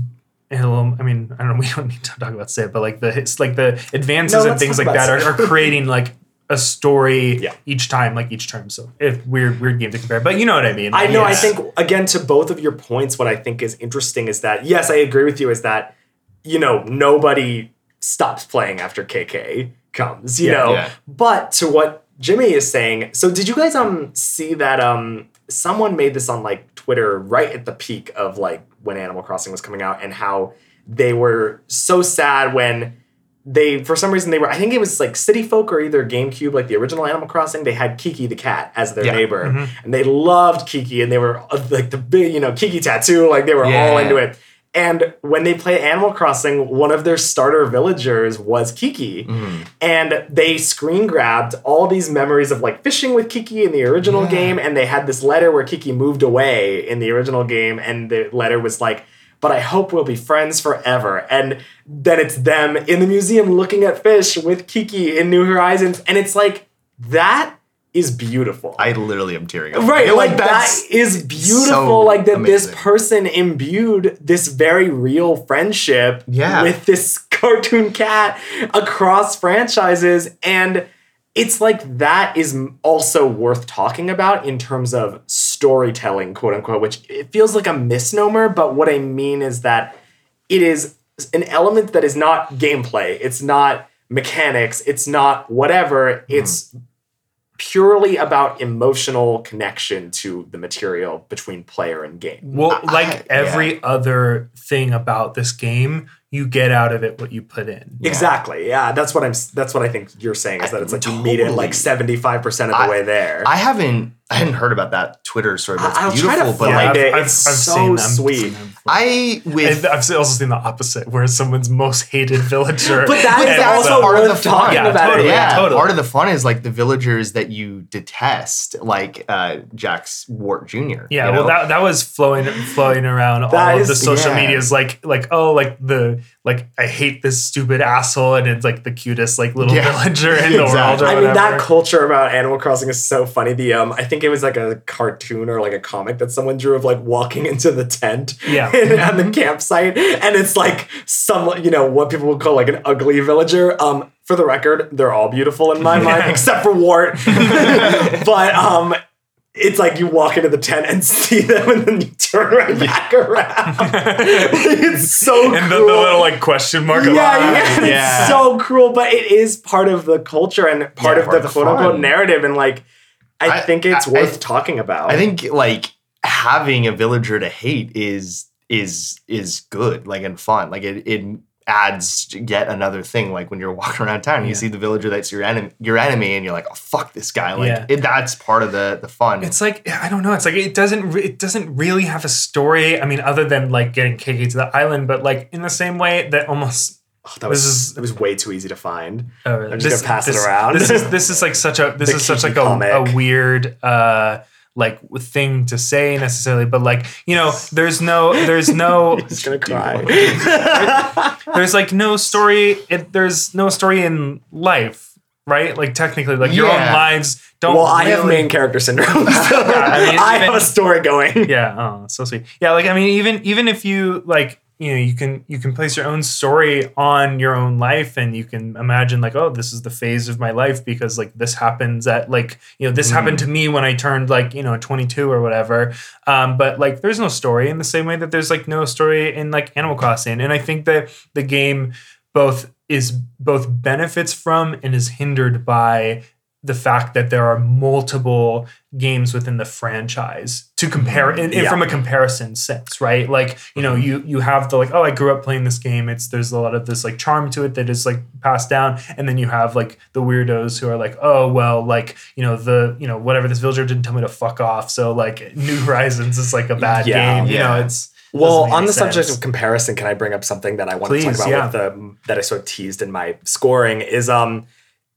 Hello, I mean, I don't know. We don't need to talk about Civ, but like the it's like the advances No, and things like that are, are creating like a story Yeah. each time, like each term. So if weird weird game to compare, but you know what I mean. I know. Yes. I think again to both of your points, what I think is interesting is that yes, I agree with you. Is that you know nobody stops playing after KK comes. You Yeah, know, yeah. but to what Jimmy is saying. So did you guys um see that um someone made this on like Twitter right at the peak of like when Animal Crossing was coming out and how they were so sad when they for some reason they were I think it was like City Folk or either GameCube like the original Animal Crossing they had Kiki the cat as their Yeah. neighbor Mhm. and they loved Kiki and they were uh, like the big you know Kiki tattoo like they were Yeah. all into it and when they play Animal Crossing one of their starter villagers was Kiki Mm. and they screen grabbed all these memories of like fishing with Kiki in the original Yeah. game and they had this letter where Kiki moved away in the original game and the letter was like but I hope we'll be friends forever and then it's them in the museum looking at fish with Kiki in New Horizons and it's like that is beautiful I literally am tearing up. Right, like that that's beautiful. so like that this person imbued this very real friendship Yeah. with this cartoon cat across franchises. And it's like that is also worth talking about in terms of storytelling, quote unquote, which it feels like a misnomer. But what I mean is that it is an element that is not gameplay, it's not mechanics, it's not whatever. Mm-hmm. It's purely about emotional connection to the material between player and game. Well, like I- every other thing about this game, you get out of it what you put in. Exactly. Yeah, that's what I'm. That's what I think you're saying is that it's like you meet it like seventy five percent of the I- way there. I haven't I hadn't heard about that Twitter story, but it's I'll beautiful. try to but find like it. It's so sweet. I with And I've also seen the opposite, where someone's most hated villager. But that is ends also part of worth the fun. talking Yeah, about. totally. it. yeah, totally. part of the fun is like the villagers that you detest, like uh, Jack's Wart Jr. Yeah, you well, know? that that was flowing flowing around all That of is- the social yeah. medias, like like oh, like the like I hate this stupid asshole, and it's like the cutest like little Yeah, villager in the world. exactly. Or I mean, that culture about Animal Crossing is so funny. The um, I think it was like a cartoon or like a comic that someone drew of like walking into the tent, Yeah. at the campsite, and it's like some, you know, what people would call like an ugly villager. Um, for the record, they're all beautiful in my mind, except for Wart. but um, it's like you walk into the tent and see them, and then you turn right back around. it's so and the, cool. the little like question mark. Yeah, of yeah, ah, Yeah. it's so cruel, but it is part of the culture and part Yeah, of part the of the quote unquote narrative, and like I, I- think it's I- worth I- talking about. I think like having a villager to hate is is is good, like and fun. Like it it adds yet another thing. Like when you're walking around town, and you see the villager that's your enemy, your enemy, and you're like, oh fuck this guy. Like Yeah. it, that's part of the the fun. It's like I don't know. It's like it doesn't. Re- it doesn't really have a story. I mean, other than like getting KK to the island, but like in the same way that almost. Oh, that was this is- it was way too easy to find. Uh, I'm just gonna pass it around. This is this is like such a this The is such like a, a weird uh like thing to say necessarily, but like you know, there's no there's no He's gonna cry. there's like no story. It, there's no story in life, right? Like technically, like your own lives don't. well, I have main character syndrome. So I mean, I even- have a story going. Yeah, oh, so sweet. Yeah, like I mean, even even if you like, you know, you can you can place your own story on your own life, and you can imagine like, oh, this is the phase of my life because like this happens at like you know this happened to me when I turned like you know 22 or whatever. Um, but like, there's no story in the same way that there's like no story in like Animal Crossing, and I think that the game both is both benefits from and is hindered by the fact that there are multiple games within the franchise to compare in, in- Yeah. from a comparison sense right like you know you you have the like oh i grew up playing this game it's there's a lot of this like charm to it that is like passed down and then you have like the weirdos who are like oh well like you know the you know whatever this villager didn't tell me to fuck off so like new horizons is like a bad Yeah. game you know Yeah. it's Well, on the subject of comparison, can I bring up something that I want to talk about yeah. with the that I sort of teased in my scoring is um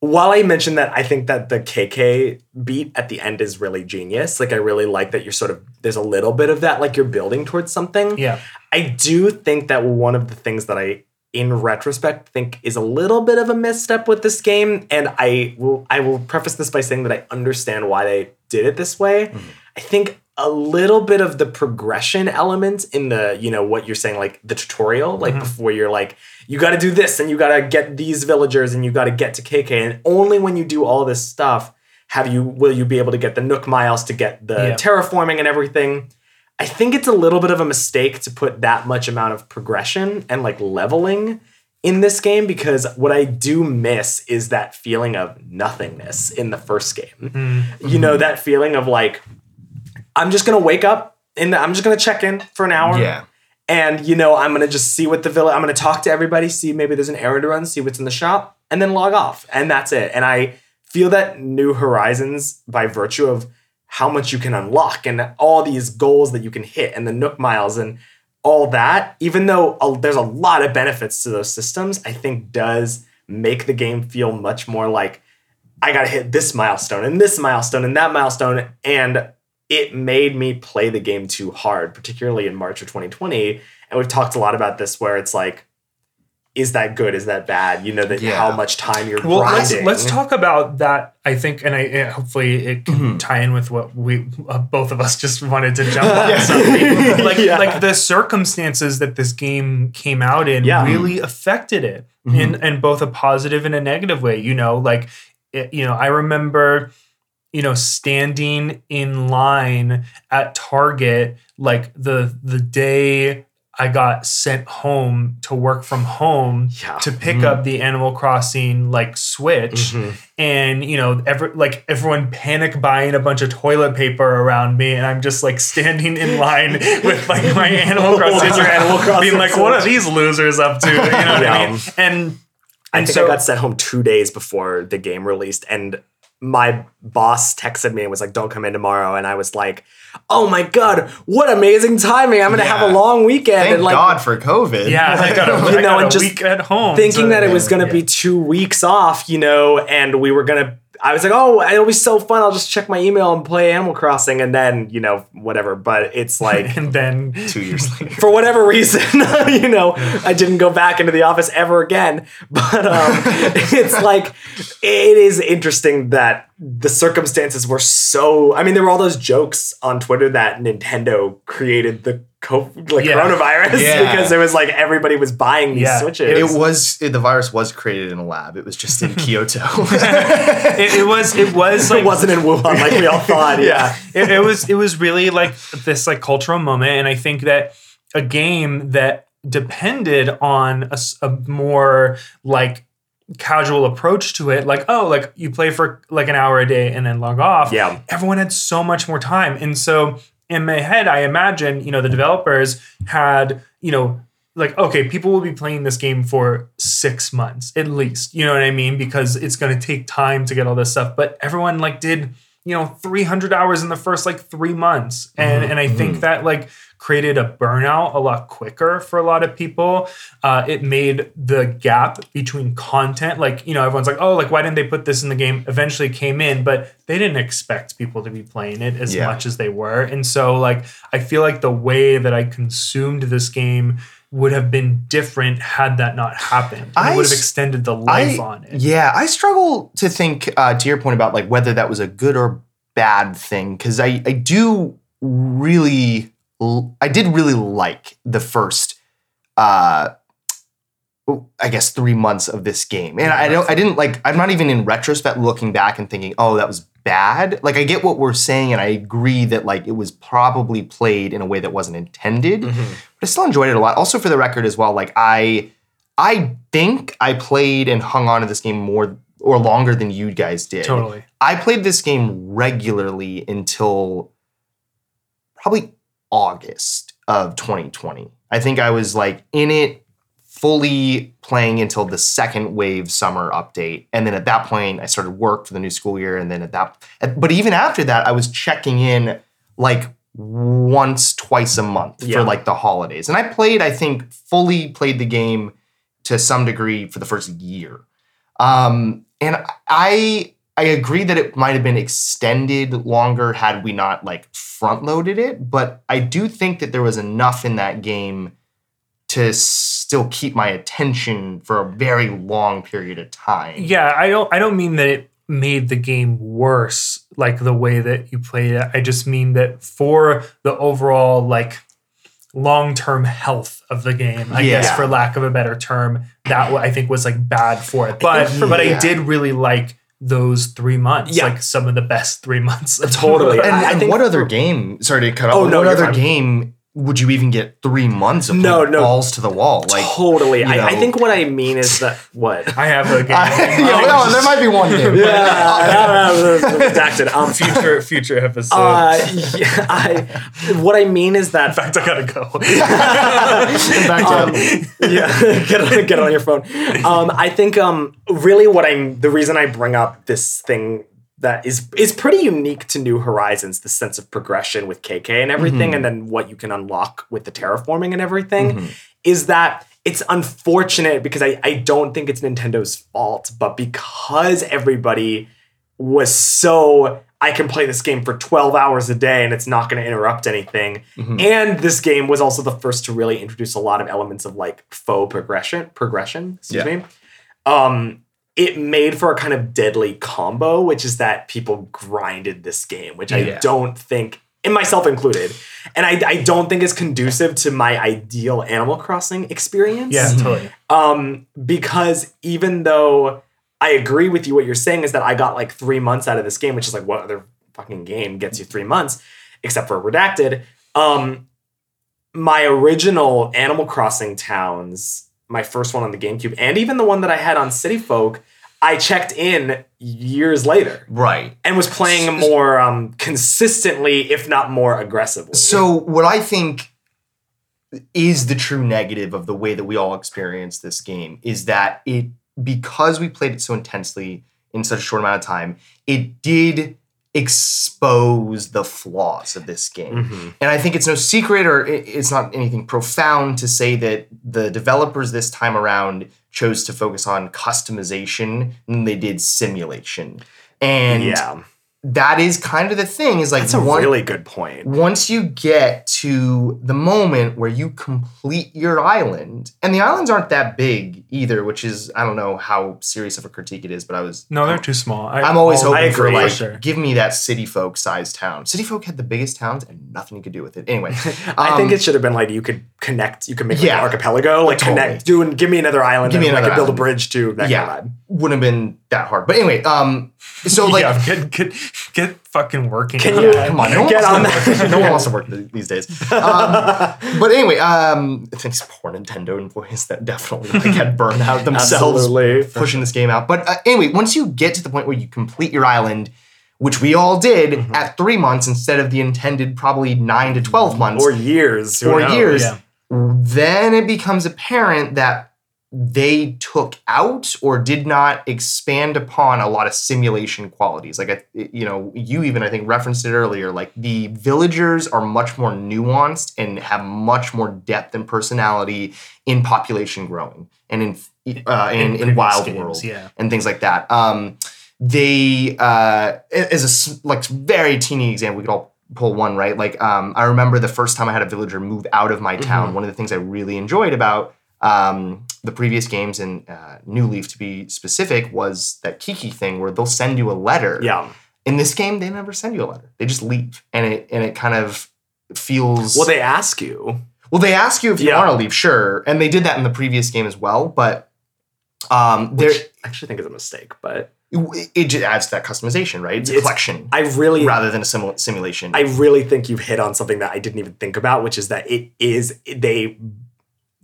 while I mentioned that I think that the KK beat at the end is really genius. Like I really like that you're sort of there's a little bit of that like you're building towards something. yeah I do think that one of the things that I in retrospect think is a little bit of a misstep with this game and I will I will preface this by saying that I understand why they did it this way. I think a little bit of the progression element in the, you know, what you're saying like the tutorial like Mhm. before you're like you got to do this and you got to get these villagers and you got to get to KK and only when you do all this stuff have you will you be able to get the Nook miles to get the Yeah. terraforming and everything. I think it's a little bit of a mistake to put that much amount of progression and like leveling in this game because what I do miss is that feeling of nothingness in the first game. Mm. You know, that feeling of like, I'm just gonna wake up and I'm just gonna check in for an hour. Yeah. And you know, I'm gonna just see what the villa I'm gonna talk to everybody, see maybe there's an errand to run, see what's in the shop, and then log off. And that's it. And I feel that New Horizons, by virtue of how much you can unlock and all these goals that you can hit, and the Nook miles and all that, even though there's a lot of benefits to those systems, I think does make the game feel much more like I gotta hit this milestone and this milestone and that milestone. And it made me play the game too hard, particularly in March of 2020. And we've talked a lot about this where it's like, is that good? Is that bad? You know, that Yeah. how much time you're Well, let's grinding. let's talk about that. I think, and I hopefully it can Mm-hmm. tie in with what we uh, both of us just wanted to jump on. Yeah. like Yeah. like the circumstances that this game came out in Yeah. really affected it in in both a positive and a negative way. You know, like it, you know, I remember you know standing in line at Target like the the day I got sent home to work from home Yeah. to pick up the Animal Crossing like Switch, Mhm. and you know, every like everyone panic buying a bunch of toilet paper around me, and I'm just like standing in line with like my Animal Crossing, Your Animal Crossing being like, "What are these losers up to?" You know what I mean? And I and think so- I got sent home two days before the game released, and my boss texted me and was like, "Don't come in tomorrow." And I was like, "Oh my god, what amazing timing! I'm gonna have a long weekend." Thank and like, God for COVID. yeah, I got a, You I know, got and a just week at home, thinking so- that it was gonna yeah. be two weeks off, you know, and we were gonna. I was like, "Oh, it'll be so fun! I'll just check my email and play Animal Crossing," and then you know, whatever. But it's like. and then Two years later. for whatever reason, you know, I didn't go back into the office ever again. But um, it's like it is interesting that the circumstances were so. I mean, there were all those jokes on Twitter that Nintendo created the co- like Yeah. coronavirus Yeah. because it was like everybody was buying these Yeah. switches. It was the virus was created in a lab. It was just in Kyoto. it, it was it was like it wasn't in Wuhan like we all thought. Yeah. it, it was it was really like this like cultural moment and i think that a game that depended on a more like casual approach to it like oh like you play for like an hour a day and then log off. Yeah. everyone had so much more time. And so in my head i imagine you know the developers had you know like okay people will be playing this game for six months at least. You know what i mean? Because it's going to take time to get all this stuff. But everyone like did you know 300 hours in the first like three months. And Mm-hmm. and i think that like created a burnout a lot quicker for a lot of people. Uh, it made the gap between content like you know everyone's like oh like why didn't they put this in the game? eventually came in but they didn't expect people to be playing it as Yeah. much as they were. And so like i feel like the way that i consumed this game would have been different had that not happened. And I it would have extended the life I- on it. Yeah, I struggle to think uh, to your point about like whether that was a good or bad thing because I I do really I did really like the first uh I guess three months of this game and I don't I didn't like I'm not even in retrospect looking back and thinking oh that was bad like I get what we're saying and I agree that like it was probably played in a way that wasn't intended Mm-hmm. but I still enjoyed it a lot. Also, for the record, as well, like I, I think I played and hung on to this game more or longer than you guys did. totally I played this game regularly until probably August of 2020. I think I was like in it fully playing until the second wave summer update. And then at that point, I started work for the new school year. And then at that, but even after that, I was checking in like once, twice a month Yeah. for like the holidays. And I played, I think, fully played the game to some degree for the first year. Um, and I I agree that it might have been extended longer had we not like front loaded it, but I do think that there was enough in that game to still keep my attention for a very long period of time. Yeah, I don't I don't mean that it made the game worse like the way that you played it. I just mean that for the overall like long-term health of the game, I guess for lack of a better term, that I think was like bad for it. But but I did really like those 3 months, Yeah. like some of the best 3 months. of- Totally. And, I- I and what other game? Sorry to cut oh, off. Oh, no, what other fine. game would you even get three months of No, playing no. balls to the wall? Like, totally. you I, I think what I mean is that what. I have a game. I, yeah, no, there might be one game. redacted. Um, future future episode. uh, yeah, I, what I mean is that In fact, I gotta go. Back to um, yeah, get on, get on your phone. Um, I think um, really what I'm the reason I bring up this thing that is is pretty unique to New Horizons, the sense of progression with KK and everything, mm-hmm. and then what you can unlock with the terraforming and everything, mm-hmm. is that it's unfortunate because I, I don't think it's Nintendo's fault, but because everybody was so I can play this game for 12 hours a day and it's not going to interrupt anything. Mm-hmm. And this game was also the first to really introduce a lot of elements of like faux progression, progression, excuse Yeah. me. Um it made for a kind of deadly combo, which is that people grinded this game, which I don't think and myself included. And I, I don't think is conducive to my ideal Animal Crossing experience. yeah, totally. Um, because even though I agree with you, what you're saying is that I got like three months out of this game, which is like what other fucking game gets you three months, except for Redacted. Um, my original Animal Crossing towns, my first one on the GameCube, and even the one that I had on City Folk, I checked in years later right. and was playing more um, consistently, if not more aggressively. So what I think is the true negative of the way that we all experience this game is that it because we played it so intensely in such a short amount of time, it did expose the flaws of this game. Mhm. And I think it's no secret or it's not anything profound to say that the developers this time around chose to focus on customization and they did simulation. And yeah, that is kind of the thing is like that's a one, really good point. once you get to the moment where you complete your island, and the islands aren't that big either, which is I don't know how serious of a critique it is, but I was No, they're too small. I, I'm always I'll- hoping I for agree, like sure. give me that city folk sized town. City folk had the biggest towns and nothing you could do with it. Anyway, I think um, it should have been like you could connect, you could make like Yeah. an archipelago, like Totally. connect, do and give me another island, Give me another I could build a bridge to that Yeah. kind of wouldn't have been that hard. But anyway, um, so like. yeah, get get get fucking working. Can you- that. Come on, no one, Get wants on to work. that. no one wants to work these days. Um, but anyway, um, thanks poor Nintendo employees that definitely like had burned out themselves Absolutely. pushing this game out. But uh, anyway, once you get to the point where you complete your island, which we all did Mm-hmm. at three months instead of the intended probably nine to twelve months or years, or knows? years, Yeah. then it becomes apparent that they took out or did not expand upon a lot of simulation qualities. Like, I- you know, you even, I think, referenced it earlier. Like, the villagers are much more nuanced and have much more depth and personality in population growing and in uh, in, in, previous Wild games, World yeah. and things like that. Um, they uh, as a like very teeny example, we could all pull one right. Like um, I remember the first time I had a villager move out of my town. One of the things I really enjoyed about um, the previous games and uh, New Leaf, to be specific, was that Kiki thing where they'll send you a letter. Yeah. In this game, they never send you a letter. They just leave, and it and it kind of feels Well, they ask you. well, they ask you if you Yeah. want to leave, sure, and they did that in the previous game as well. But um, there, I actually think is a mistake, but it, it just adds to that customization, right? It's a It's- collection I really rather than a simul- simulation. I really think you've hit on something that I didn't even think about, which is that it is they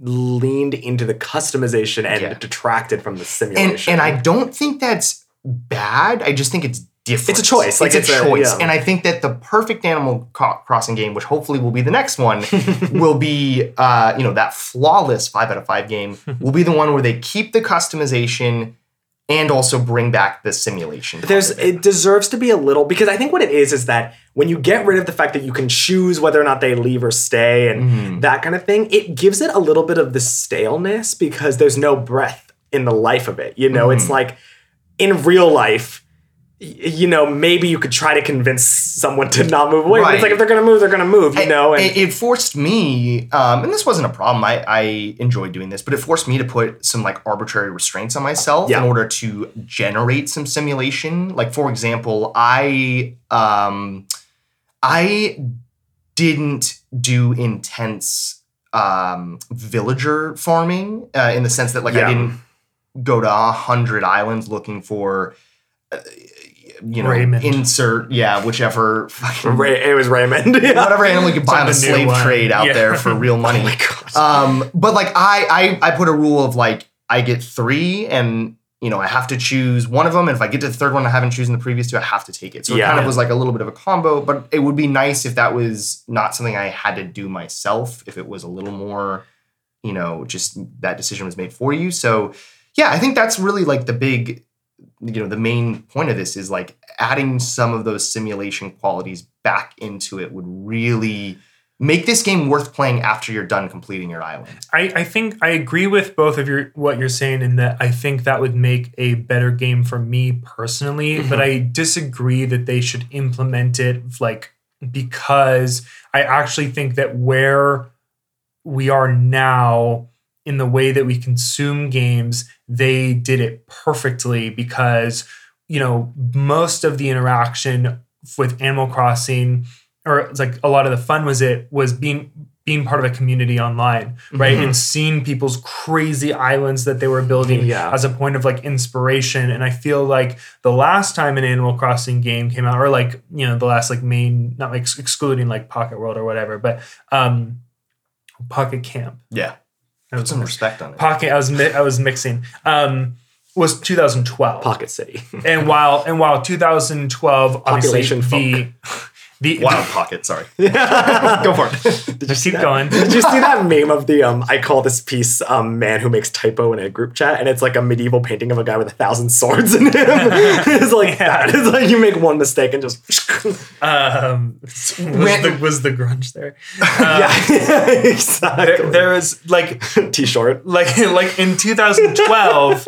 leaned into the customization and Yeah. detracted from the simulation. and I don't think that's bad. I just think it's different. It's a choice, like, it's, it's a a- choice, yeah. and I think that the perfect Animal Crossing game, which hopefully will be the next one, will be uh, you know that flawless five out of five game will be the one where they keep the customization and also bring back the simulation. There's it. deserves to be a little because I think what it is is that when you get rid of the fact that you can choose whether or not they leave or stay and Mhm. that kind of thing, it gives it a little bit of the staleness because there's no breath in the life of it. You know, it's Mhm. like in real life, you know, maybe you could try to convince someone to not move away. But it's like if they're gonna move, they're gonna move, you know. And it, it forced me, um, and this wasn't a problem. I, I enjoyed doing this, but it forced me to put some like arbitrary restraints on myself Yeah. in order to generate some simulation. Like for example, I um, I didn't do intense um, villager farming uh, in the sense that like I didn't go to a hundred islands looking for. Uh, you know, Raymond. insert yeah, whichever fucking Ray, it was Raymond. Yeah. whatever animal you could buy on the Some new slave one. trade out Yeah. there for real money. Oh um, but like I, I, I put a rule of like I get three, and you know I have to choose one of them. And if I get to the third one I haven't chosen the previous two, I have to take it. So it Yeah. kind of was like a little bit of a combo. But it would be nice if that was not something I had to do myself. If it was a little more, you know, just that decision was made for you. So yeah, I think that's really like the big you know the main point of this is like adding some of those simulation qualities back into it would really make this game worth playing after you're done completing your island. I, I think I agree with both of your what you're saying in that I think that would make a better game for me personally, but mm-hmm. I disagree that they should implement it like because I actually think that where we are now in the way that we consume games, they did it perfectly because you know most of the interaction with Animal Crossing or like a lot of the fun was it was being being part of a community online, right? Mhm. And seeing people's crazy islands that they were building Yeah. as a point of like inspiration. And I feel like the last time an Animal Crossing game came out, or like, you know, the last like main, not like ex- excluding like Pocket World or whatever, but um Pocket Camp. Yeah, put was, some respect on it. Pocket, I was mi- I was mixing. Um was 2012. Pocket City. And while and while 2012 Population obviously the the Wild pocket, sorry. Go for it. Did you see Keep that? going. Did you see that meme of the um? I call this piece um man who makes typo in a group chat, and it's like a medieval painting of a guy with a thousand swords in him. it's like Yeah. that. It's like you make one mistake and just um was, the, was the grunge there. yeah, exactly. There, there was like T-shirt. like like in 2012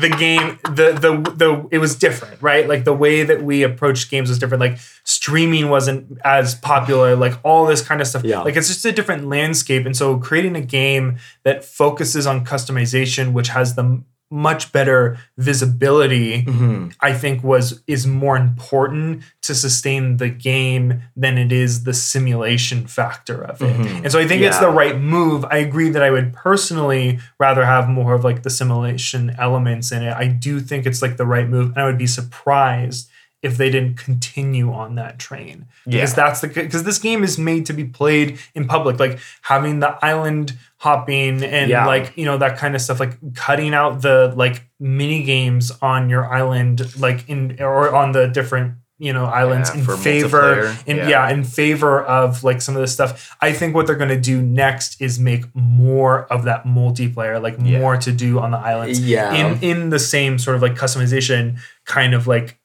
the game the the the it was different right? Like the way that we approached games was different. Like streaming wasn't as popular like all this kind of stuff. Yeah. like it's just a different landscape. And so creating a game that focuses on customization which has the much better visibility Mhm. I think was is more important to sustain the game than it is the simulation factor of it. Mhm. And so I think it's the right move. I agree that I would personally rather have more of like the simulation elements in it. I do think it's like the right move and I would be surprised if they didn't continue on that train. Because Yeah. that's the because this game is made to be played in public like having the island hopping and Yeah. like you know that kind of stuff like cutting out the like mini games on your island like in or on the different you know islands Yeah, in favor in yeah. yeah. in favor of like some of this stuff i think what they're going to do next is make more of that multiplayer like Yeah. more to do on the islands Yeah. in in the same sort of like customization kind of like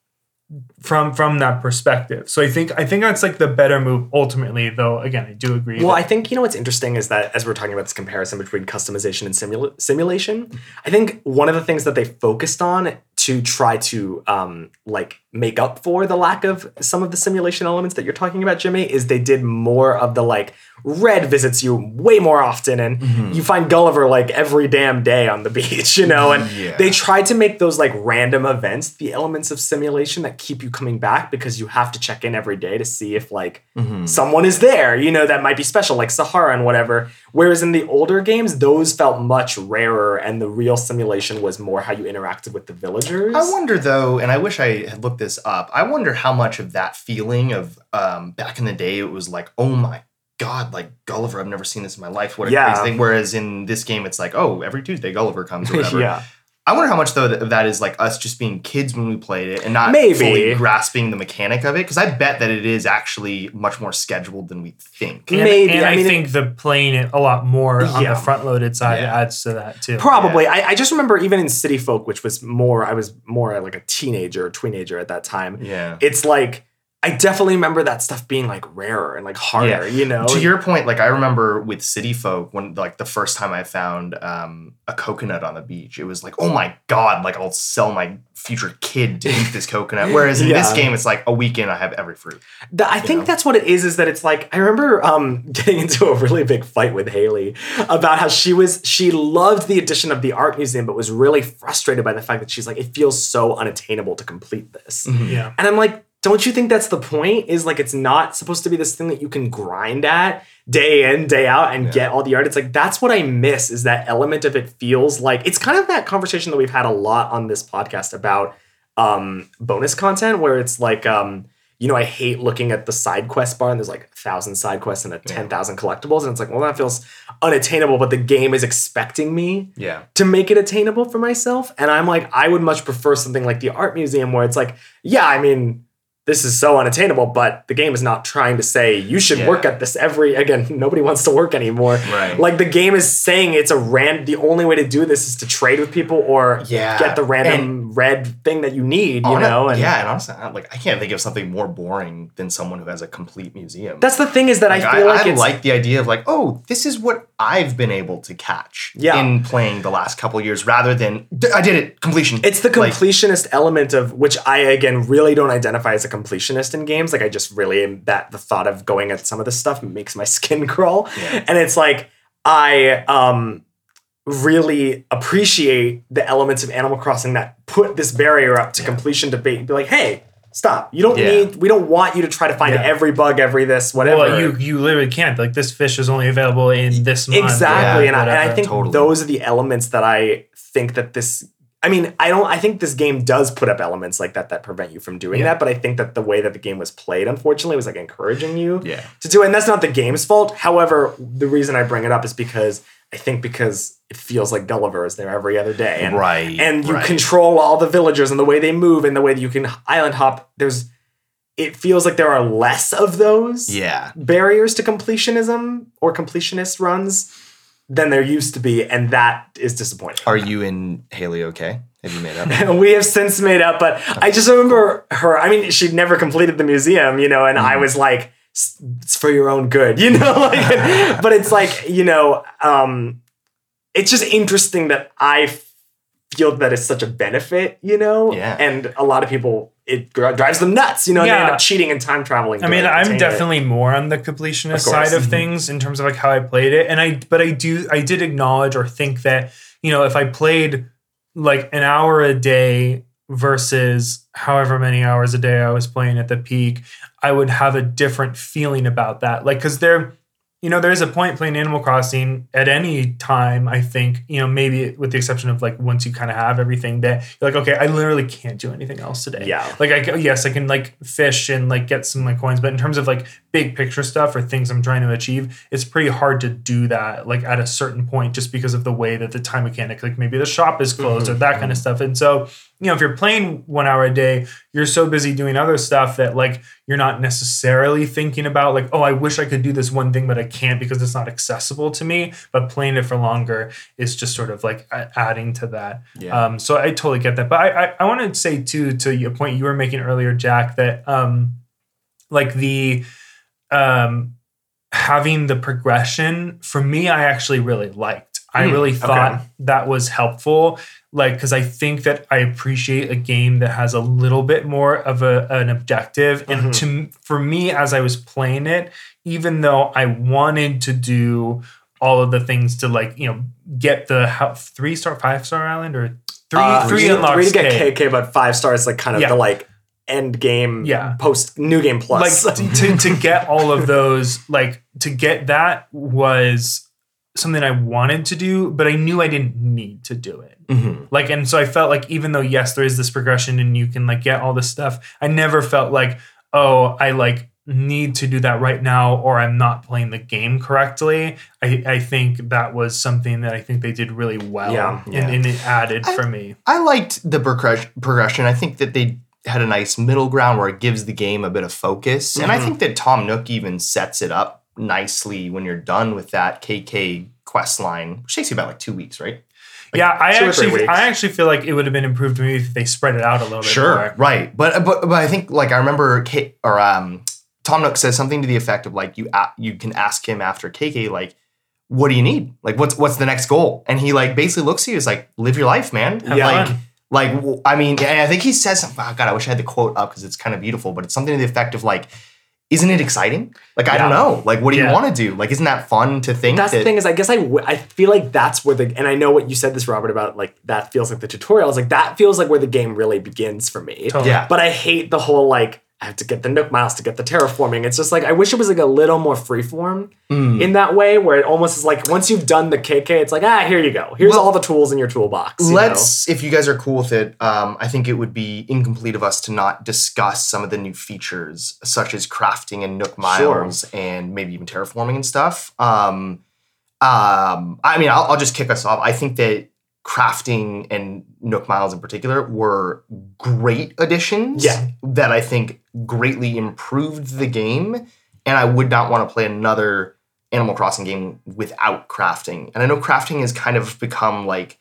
from from that perspective. So i think i think that's like the better move ultimately though again i do agree Well, I think you know what's interesting is that as we're talking about this comparison between customization and simula- simulation, I think one of the things that they focused on to try to um, like make up for the lack of some of the simulation elements that you're talking about, Jimmy, is they did more of the like Redd visits you way more often, and mm-hmm. you find Gulliver like every damn day on the beach, you know, and Yeah. they tried to make those like random events the elements of simulation that keep you coming back because you have to check in every day to see if like mm-hmm. someone is there, you know, that might be special, like Saharah and whatever. Whereas in the older games, those felt much rarer, and the real simulation was more how you interacted with the villagers. I wonder though, and I wish I had looked this up. I wonder how much of that feeling of um, back in the day, it was like, oh my god, like Gulliver, I've never seen this in my life. What a Yeah. crazy thing. Whereas in this game, it's like, oh, every Tuesday Gulliver comes or whatever. yeah. I wonder how much though that, that is like us just being kids when we played it and not Maybe. fully grasping the mechanic of it. Because I bet that it is actually much more scheduled than we think. and, maybe, and I I, mean, think the playing it a lot more on Yeah. the front loaded side Yeah. adds to that too Probably. I, I just remember even in City Folk, which was more, I was more like a teenager, teenager at that time. Yeah. It's like, I definitely remember that stuff being like rarer and like harder, Yeah. you know? To your point, like I remember with City Folk when like the first time I found um, a coconut on the beach, it was like, oh my god, like I'll sell my future kid to eat this coconut. Whereas in this game, it's like a weekend I have every fruit. Th- I think know? that's what it is. Is that it's like I remember um, getting into a really big fight with Haley about how she was she loved the addition of the art museum, but was really frustrated by the fact that she's like it feels so unattainable to complete this. yeah And I'm like, don't you think that's the point? Is like it's not supposed to be this thing that you can grind at day in, day out and Yeah. get all the art. It's like that's what I miss is that element of it feels like it's kind of that conversation that we've had a lot on this podcast about um bonus content where it's like um you know, I hate looking at the side quest bar and there's like a thousand side quests and a 10,000 collectibles. And it's like, well, that feels unattainable, but the game is expecting me Yeah. to make it attainable for myself. And I'm like, I would much prefer something like the art museum where it's like, yeah, I mean, this is so unattainable, but the game is not trying to say you should Yeah. work at this every again, nobody wants to work anymore. Right. Like the game is saying it's a rand the only way to do this is to trade with people or Yeah. get the random red thing that you need, you know? And yeah, and honestly, like I can't think of something more boring than someone who has a complete museum. that's the thing is that Like, I feel like I like the idea of like, oh, this is what I've been able to catch Yeah. in playing the last couple years, rather than I did it completion. It's the Like, completionist element of which I again really don't identify as a completionist in games. Like I just really am that the thought of going at some of this stuff makes my skin crawl. Yeah. And it's like I um really appreciate the elements of Animal Crossing that put this barrier up to completion debate and be like, hey, stop. You don't Yeah. need we don't want you to try to find Yeah. every bug, every this, whatever. well you you literally can't like this fish is only available in this month Exactly. Yeah, and, I, and I think Totally. those are the elements that I think that this I mean, I don't I think this game does put up elements like that that prevent you from doing Yeah. that, but I think that the way that the game was played, unfortunately, was like encouraging you Yeah. to do it. And that's not the game's fault. However, the reason I bring it up is because I think because it feels like Gulliver is there every other day. And, Right, And you right. control all the villagers and the way they move and the way that you can island hop. There's it feels like there are less of those Yeah. barriers to completionism or completionist runs than there used to be, and that is disappointing. Are you and Haley okay? Have you made up? we have since made up, but I just remember her. I mean, she'd never completed the museum, you know, and I was like, "It's for your own good," you know. Like, but it's like, you know, um, it's just interesting that I feel that it's such a benefit, you know, Yeah. and a lot of people it drives them nuts, you know, and they end Yeah. up cheating and time traveling. I mean, I'm attain it. definitely more on the completionist Of side of Mhm. things in terms of like how I played it, and I but I do I did acknowledge or think that you know if I played like an hour a day versus however many hours a day I was playing at the peak, I would have a different feeling about that. Like, because there, you know, there's a point playing Animal Crossing at any time. I think you know maybe with the exception of like once you kind of have everything that you're like, okay, I literally can't do anything else today. Yeah. Like I yes, I can like fish and like get some like coins, but in terms of like big picture stuff or things I'm trying to achieve, it's pretty hard to do that like at a certain point just because of the way that the time mechanic, like maybe the shop is closed or that kind of stuff. And so, you know, if you're playing one hour a day, you're so busy doing other stuff that like you're not necessarily thinking about like, oh, I wish I could do this one thing, but I can't because it's not accessible to me. But playing it for longer is just sort of like adding to that. Yeah. Um, so I totally get that. But I, I, I want to say too, to a point you were making earlier, Jack, that um, like the um, having the progression for me, I actually really liked. I Hmm, really thought okay. that was helpful. Like, because I think that I appreciate a game that has a little bit more of a, an objective. Mm-hmm. And to for me, as I was playing it, even though I wanted to do all of the things to like, you know, get the how, three star, five star island or three Uh, three three, unlocks three to get K. KK, but five stars like kind of Yeah. the like end game, Yeah. post new game plus. like to, to, to get all of those like to get that was something i wanted to do but i knew i didn't need to do it Mhm. like and so i felt like even though yes there is this progression and you can like get all this stuff i never felt like oh i like need to do that right now or i'm not playing the game correctly i, I think that was something that i think they did really well Yeah, and, yeah. and it added I- for me I liked the progression. I think that they had a nice middle ground where it gives the game a bit of focus. And I Mhm. think that Tom Nook even sets it up nicely when you're done with that KK quest line, which takes you about like two weeks, right? yeah i two or three actually i actually feel like it would have been improved maybe if they spread it out a little bit more. right. But but but I think like I remember K- or um Tom Nook says something to the effect of like you a- you can ask him after KK like what do you need? Like what's what's the next goal? And he like basically looks at you is like live your life, man. Have like. Like I mean, and I think he says something. Oh God, I wish I had the quote up because it's kind of beautiful, but it's something to the effect of like, isn't it exciting? Like I don't know. Like what do Yeah. you want to do? Like isn't that fun to think? that's that, the thing is I guess I, w- I feel like that's where the and I know what you said this Robert about like that feels like the tutorial. I was like that feels like where the game really begins for me. Totally. Yeah. But I hate the whole like I have to get the Nook Miles to get the terraforming. It's just like I wish it was like a little more freeform Mm. in that way, where it almost is like once you've done the KK, it's like ah here you go. Here's Well, all the tools in your toolbox. you Let's, if you guys are cool with it, um, I think it would be incomplete of us to not discuss some of the new features, such as crafting and Nook Sure. Miles, and maybe even terraforming and stuff. Um, um, I mean, I'll, I'll just kick us off. I think that crafting and Nook Miles in particular were great additions. Yeah. that I think greatly improved the game, and I would not want to play another Animal Crossing game without crafting. And I know crafting has kind of become like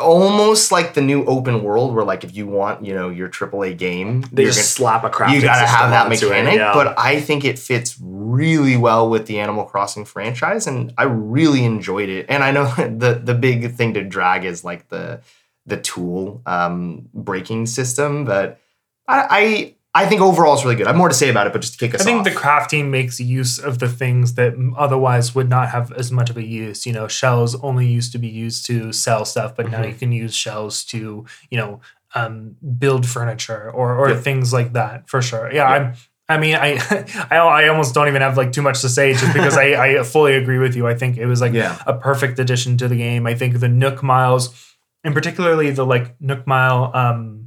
almost like the new open world where like if you want, you know, your AAA game, They you're just slap a crafting you gotta have that onto it, mechanic. yeah. But I think it fits really well with the Animal Crossing franchise, and I really enjoyed it. And I know the the big thing to drag is like the the tool um, breaking system, but I, I I think overall it's really good. I have more to say about it, but just to kick us off. I think off. the crafting makes use of the things that otherwise would not have as much of a use. You know, shells only used to be used to sell stuff, but now Mhm. you can use shells to, you know, um, build furniture or or Yep. things like that for sure. Yeah, I'm. I mean, I, I I almost don't even have like too much to say just because I, I fully agree with you. I think it was like Yeah. a perfect addition to the game. I think the Nook Miles, and particularly the like Nook Mile um,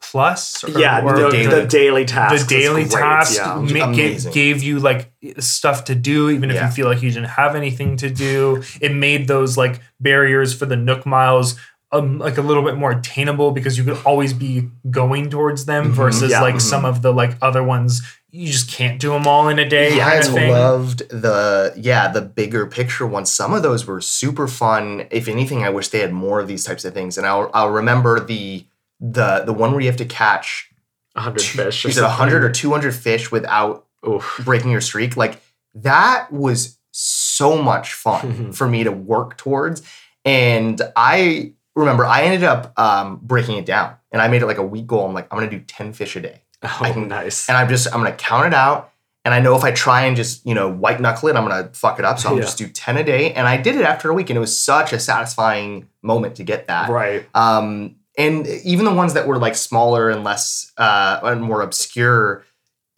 Plus, or, yeah, or the, daily- the daily task. the daily task Yeah. ma- ga- gave you like stuff to do even if Yeah. you feel like you didn't have anything to do it made those like barriers for the nook miles um, like a little bit more attainable because you could always be going towards them Mhm. versus Yeah. like Mhm. some of the like other ones you just can't do them all in a day Yeah, I loved the yeah the bigger picture ones. Some of those were super fun. If anything, I wish they had more of these types of things. And I'll I'll remember the the the one where you have to catch 100 two, fish. is it hundred or two hundred fish without Oof. breaking your streak? Like that was so much fun for me to work towards. And I remember I ended up um, breaking it down, and I made it like a week goal. I'm like, I'm gonna do ten fish a day Oh, I can- nice. and I'm just I'm gonna count it out. And I know if I try and just you know white knuckle it, I'm gonna fuck it up. So I'm Yeah. just do ten a day. And I did it after a week, and it was such a satisfying moment to get that. right. Um, and even the ones that were like smaller and less uh, and more obscure,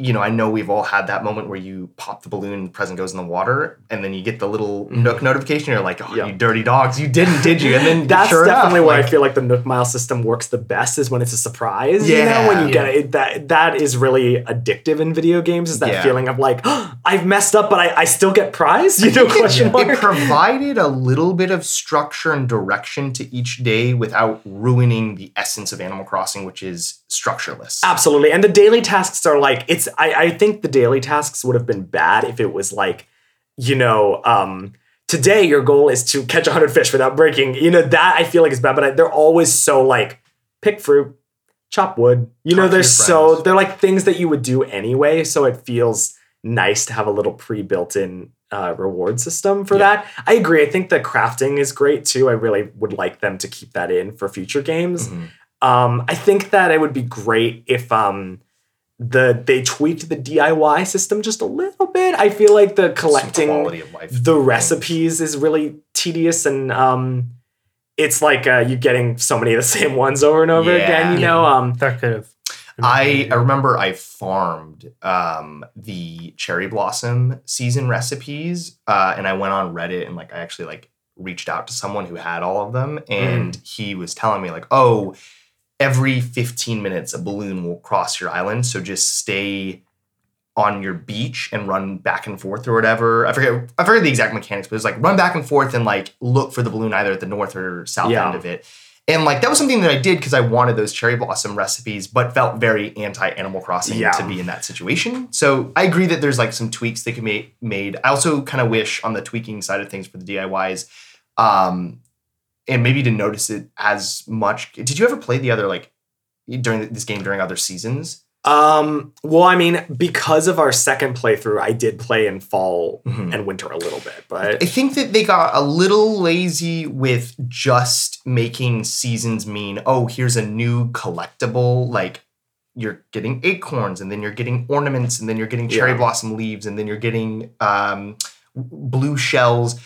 you know, I know we've all had that moment where you pop the balloon, the present goes in the water, and then you get the little mm-hmm. Nook notification. You're like, oh, Yeah. you dirty dogs, you didn't, did you? And then That's sure enough, definitely why like, I feel like the Nook Mile system works the best is when it's a surprise. you Yeah. know, when you get it, that that is really addictive in video games. Is that Yeah. feeling of like oh, I've messed up, but I, I still get prize? You know, question mark. It provided a little bit of structure and direction to each day without ruining the essence of Animal Crossing, which is structureless. Absolutely. And the daily tasks are like it's I, I think the daily tasks would have been bad if it was like, you know, um today your goal is to catch 100 fish without breaking. You know, that I feel like is bad, but I, they're always so like pick fruit, chop wood. You know, Talk to they're so they're like things that you would do anyway, so it feels nice to have a little pre-built-in uh, reward system for Yeah. that. I agree. I think the crafting is great too. I really would like them to keep that in for future games. Mhm. Um, I think that it would be great if um the they tweaked the DIY system just a little bit. I feel like the collecting of life. the recipes is really tedious and um it's like uh, you getting so many of the same ones over and over Yeah. again, you know. Um That could have. I, I remember I farmed um, the cherry blossom season recipes, uh, and I went on Reddit and like I actually like reached out to someone who had all of them, and he was telling me like, oh, every 15 minutes a balloon will cross your island, so just stay on your beach and run back and forth or whatever. I forget I forget the exact mechanics, but it's like run back and forth and like look for the balloon either at the north or south Yeah. end of it. And like that was something that I did because I wanted those cherry blossom recipes, but felt very anti Animal Crossing Yeah. to be in that situation. So I agree that there's like some tweaks that can be made. I also kind of wish on the tweaking side of things for the DIYs, um, and maybe didn't notice it as much. Did you ever play the other like during this game during other seasons? um well I mean because of our second playthrough I did play in fall Mhm. and winter a little bit, but I think that they got a little lazy with just making seasons mean, oh, here's a new collectible. Like you're getting acorns, and then you're getting ornaments, and then you're getting cherry Yeah. blossom leaves, and then you're getting um, blue shells.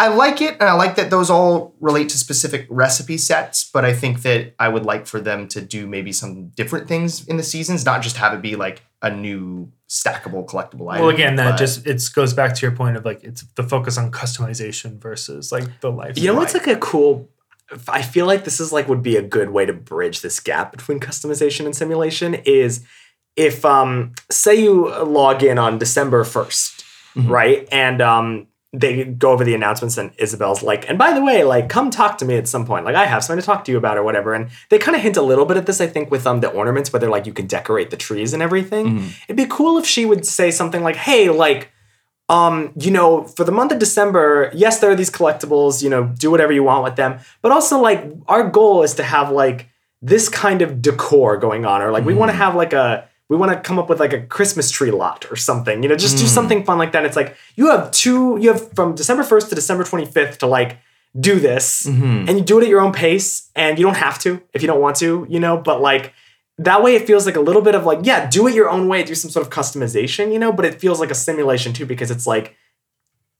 I like it, and I like that those all relate to specific recipe sets. But I think that I would like for them to do maybe some different things in the seasons, not just have it be like a new stackable collectible item. Well, again, that just it goes back to your point of like it's the focus on customization versus like the life. You know what's Right. like a cool I feel like this is like would be a good way to bridge this gap between customization and simulation is if um say you log in on December 1st, Mhm. right? And um they go over the announcements and Isabelle's like, and by the way, like come talk to me at some point. Like I have something to talk to you about or whatever. And they kind of hint a little bit at this, I think, with um the ornaments where they're like you can decorate the trees and everything. Mhm. It'd be cool if she would say something like, "Hey, like, um, you know, for the month of December, yes, there are these collectibles. You know, do whatever you want with them, but also like our goal is to have like this kind of decor going on, or like we want to have like a." We want to come up with like a Christmas tree lot or something, you know, just do Mm. something fun like that. It's like you have two, you have from December 1st to December 25th to like do this Mhm. and you do it at your own pace and you don't have to if you don't want to you know but like that way it feels like a little bit of like yeah do it your own way do some sort of customization you know but it feels like a simulation too because it's like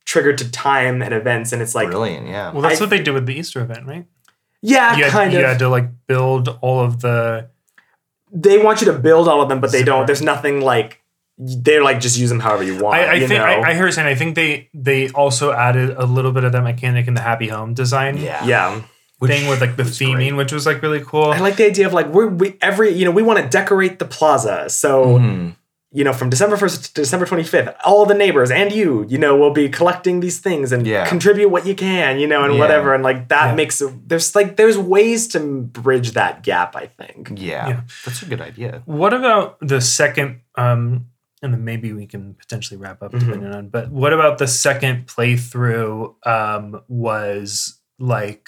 triggered to time and events and it's like Brilliant, yeah. Well, that's I- what they did with the Easter event, right? yeah you had, kind you of had to like build all of the. They want you to build all of them but they don't there's nothing like they're like just use them however you want I, I you think know? I, I hear you saying. I think they they also added a little bit of that mechanic in the happy home design Yeah. yeah thing with like the theming, great. which was like really cool. i like the idea of like we're we every you know we want to decorate the plaza so Mhm. You know, from December 1st to December 25th, all the neighbors and you, you know, will be collecting these things and Yeah. contribute what you can, you know, and Yeah. whatever. And like that Yeah. makes it, there's like, there's ways to bridge that gap, I think. Yeah, Yeah. that's a good idea. What about the second? Um, and then maybe we can potentially wrap up depending on. But what about the second playthrough? Um, was like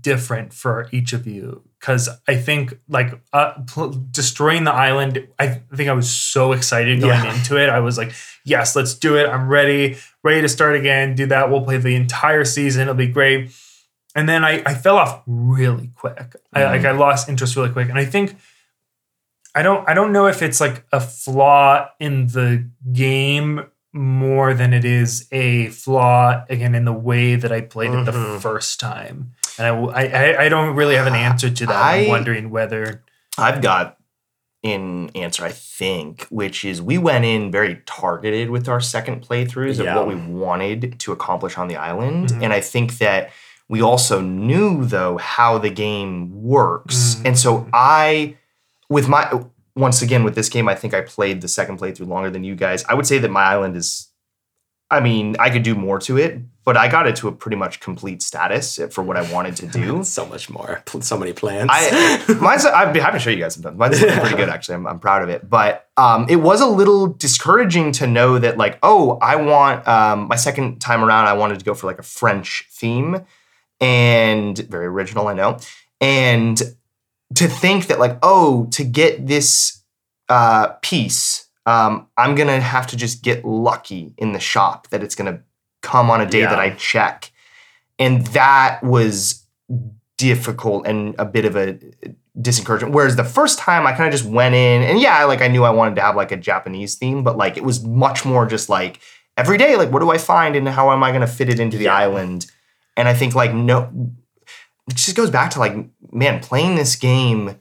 different for each of you because I think like uh, pl- destroying the island. I think I was so excited going Yeah. into it. I was like, yes, let's do it. I'm ready, ready to start again. Do that. We'll play the entire season. It'll be great. And then I, I fell off really quick. I Mhm. like I lost interest really quick. And I think I don't I don't know if it's like a flaw in the game more than it is a flaw again in the way that I played it the Mhm. first time. And I, I I- I don't really have an answer to that. I'm wondering whether I've got an answer, I think, which is we went in very targeted with our second playthroughs Yeah. of what we wanted to accomplish on the island. Mhm. And I think that we also knew though how the game works. Mhm. And so I with my once again with this game, I think I played the second playthrough longer than you guys. I would say that my island is I mean, I could do more to it, but I got it to a pretty much complete status for what I wanted to do. so much more, so many plans. I mine's I'd be happy to show you guys sometimes. Mine's pretty good actually. I'm, I'm proud of it. But um, it was a little discouraging to know that like, oh, I want um, my second time around. I wanted to go for like a French theme, and very original, I know. And to think that like, oh, to get this uh, piece, um, I'm gonna have to just get lucky in the shop that it's gonna come on a day that I check, and that was difficult and a bit of a disencouragement. Whereas the first time I kind of just went in and yeah, like I knew I wanted to have like a Japanese theme, but like it was much more just like every day, like what do I find and how am I gonna fit it into the Yeah. island? And I think like no it just goes back to like, man, playing this game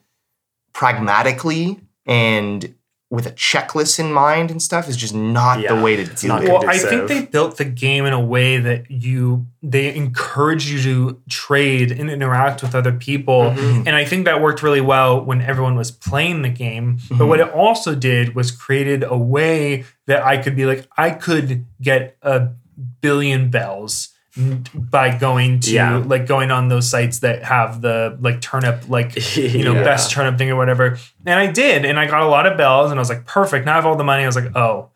pragmatically and with a checklist in mind and stuff is just not Yeah, the way to it's do it. Well, I think they built the game in a way that you they encourage you to trade and interact with other people. Mhm. And I think that worked really well when everyone was playing the game. But Mhm. what it also did was created a way that I could be like, I could get a billion bells n- by going to Yeah. like going on those sites that have the like turnip like you know Yeah. best turnip thing or whatever and i did and i got a lot of bells and i was like perfect now i have all the money i was like oh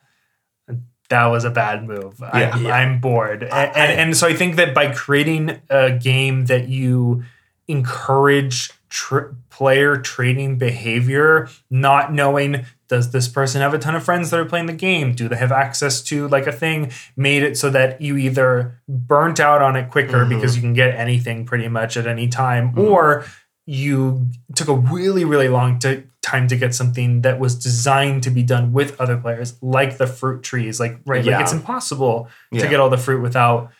that was a bad move I'm, Yeah. I'm bored and, and, and so i think that by creating a game that you encourage tr- player trading behavior not knowing does this person have a ton of friends that are playing the game do they have access to like a thing made it so that you either burnt out on it quicker Mhm. because you can get anything pretty much at any time Mhm. or you took a really really long t- time to get something that was designed to be done with other players like the fruit trees like right Yeah. like it's impossible to get all the fruit without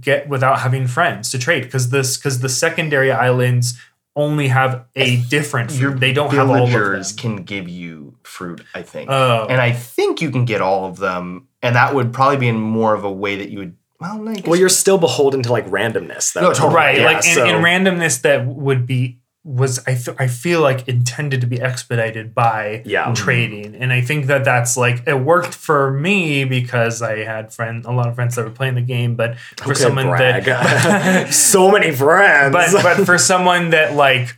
get without having friends to trade because this because the secondary islands only have a different Your fruit. they don't have all of them can give you fruit, I think. oh and I think you can get all of them, and that would probably be in more of a way that you would. Well, no, I Well, you're still beholden to like randomness, though. No, totally. right Yeah, like in, so- in randomness that would be was I, th- I feel like intended to be expedited by Yeah. Mm-hmm. trading and i think that that's like it worked for me because i had friend a lot of friends that were playing the game but for Okay, someone brag. that so many friends. but but for someone that like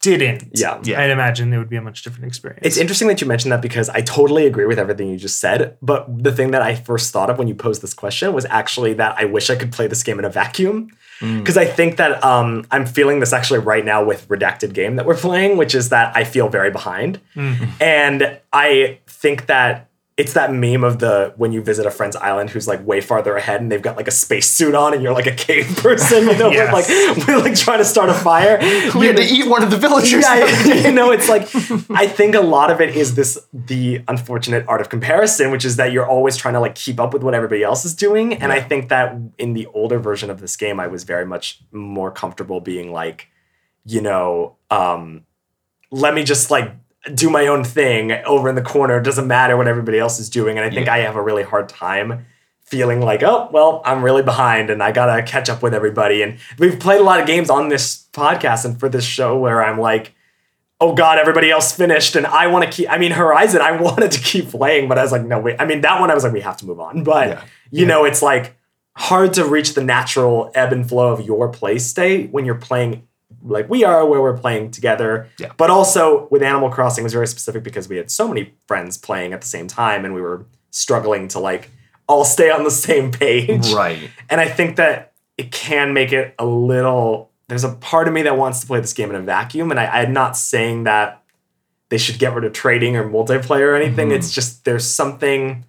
didn't yeah. Yeah. i'd imagine it would be a much different experience It's interesting that you mentioned that because I totally agree with everything you just said. But the thing that I first thought of when you posed this question was actually that I wish I could play this game in a vacuum. Mm. Because I think that um, I'm feeling this actually right now with Redacted Game that we're playing, which is that I feel very behind. Mhm. And I think that it's that meme of the when you visit a friend's island who's like way farther ahead and they've got like a spacesuit on and you're like a cave person, you know, Yes. like we're like trying to start a fire. we had to eat one of the villagers. Yeah, you know, it's like I think a lot of it is this the unfortunate art of comparison, which is that you're always trying to like keep up with what everybody else is doing. And I think that in the older version of this game, I was very much more comfortable being like, you know, um, let me just like do my own thing over in the corner. It doesn't matter what everybody else is doing. And I think Yeah. I have a really hard time feeling like, oh, well, I'm really behind and I gotta catch up with everybody. And we've played a lot of games on this podcast and for this show where I'm like, oh God, everybody else finished and I want to keep, I mean, Horizon, I wanted to keep playing, but I was like, no, wait. I mean, that one, I was like, we have to move on. But, Yeah. you know, it's like hard to reach the natural ebb and flow of your play state when you're playing like we are where we're playing together. Yeah. But also with Animal Crossing it was very specific because we had so many friends playing at the same time and we were struggling to like all stay on the same page. Right. And I think that it can make it a little. There's a part of me that wants to play this game in a vacuum, and I, I'm not saying that they should get rid of trading or multiplayer or anything. Mhm. It's just there's something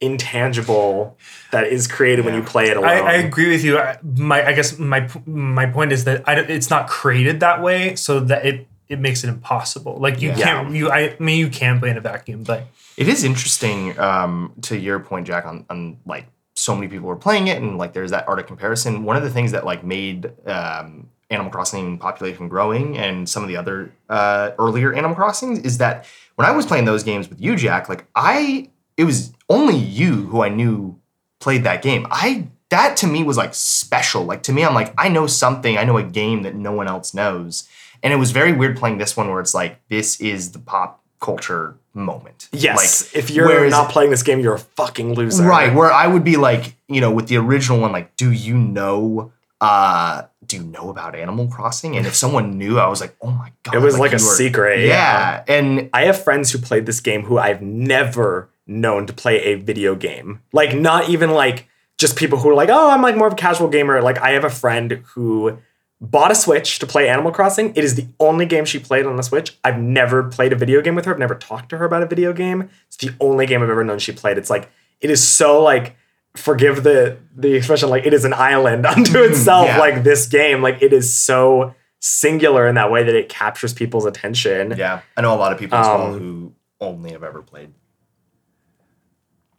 intangible that is created when you play it alone. I, I agree with you. I- My, I guess my my point is that I, it's not created that way, so that it it makes it impossible. Like you Yeah. can't you I, I mean you can play in a vacuum, but It is interesting um, to your point, Jack, on, on like so many people were playing it and like there's that art of comparison. One of the things that like made um, Animal Crossing population growing and some of the other uh, earlier Animal Crossings is that when I was playing those games with you, Jack, like I, it was only you who I knew played that game. I that to me was like special. Like to me, I'm like I know something. I know a game that no one else knows, and it was very weird playing this one where it's like this is the pop culture moment. Yes. Like, if you're whereas- not playing this game, you're a fucking loser. Right, where I would be like, you know, with the original one, like, do you know uh do you know about Animal Crossing? And if someone knew, I was like, oh my god. It was like a were- secret, Yeah. And I have friends who played this game who I've never known to play a video game. Like not even like just people who are like, oh, I'm like more of a casual gamer. Like I have a friend who bought a Switch to play Animal Crossing. It is the only game she played on the Switch. I've never played a video game with her. I've never talked to her about a video game. It's the only game I've ever known she played. It's like it is so like forgive the the expression like it is an island unto itself Yeah. like this game like it is so singular in that way that it captures people's attention yeah, I know a lot of people as well Um, who only have ever played.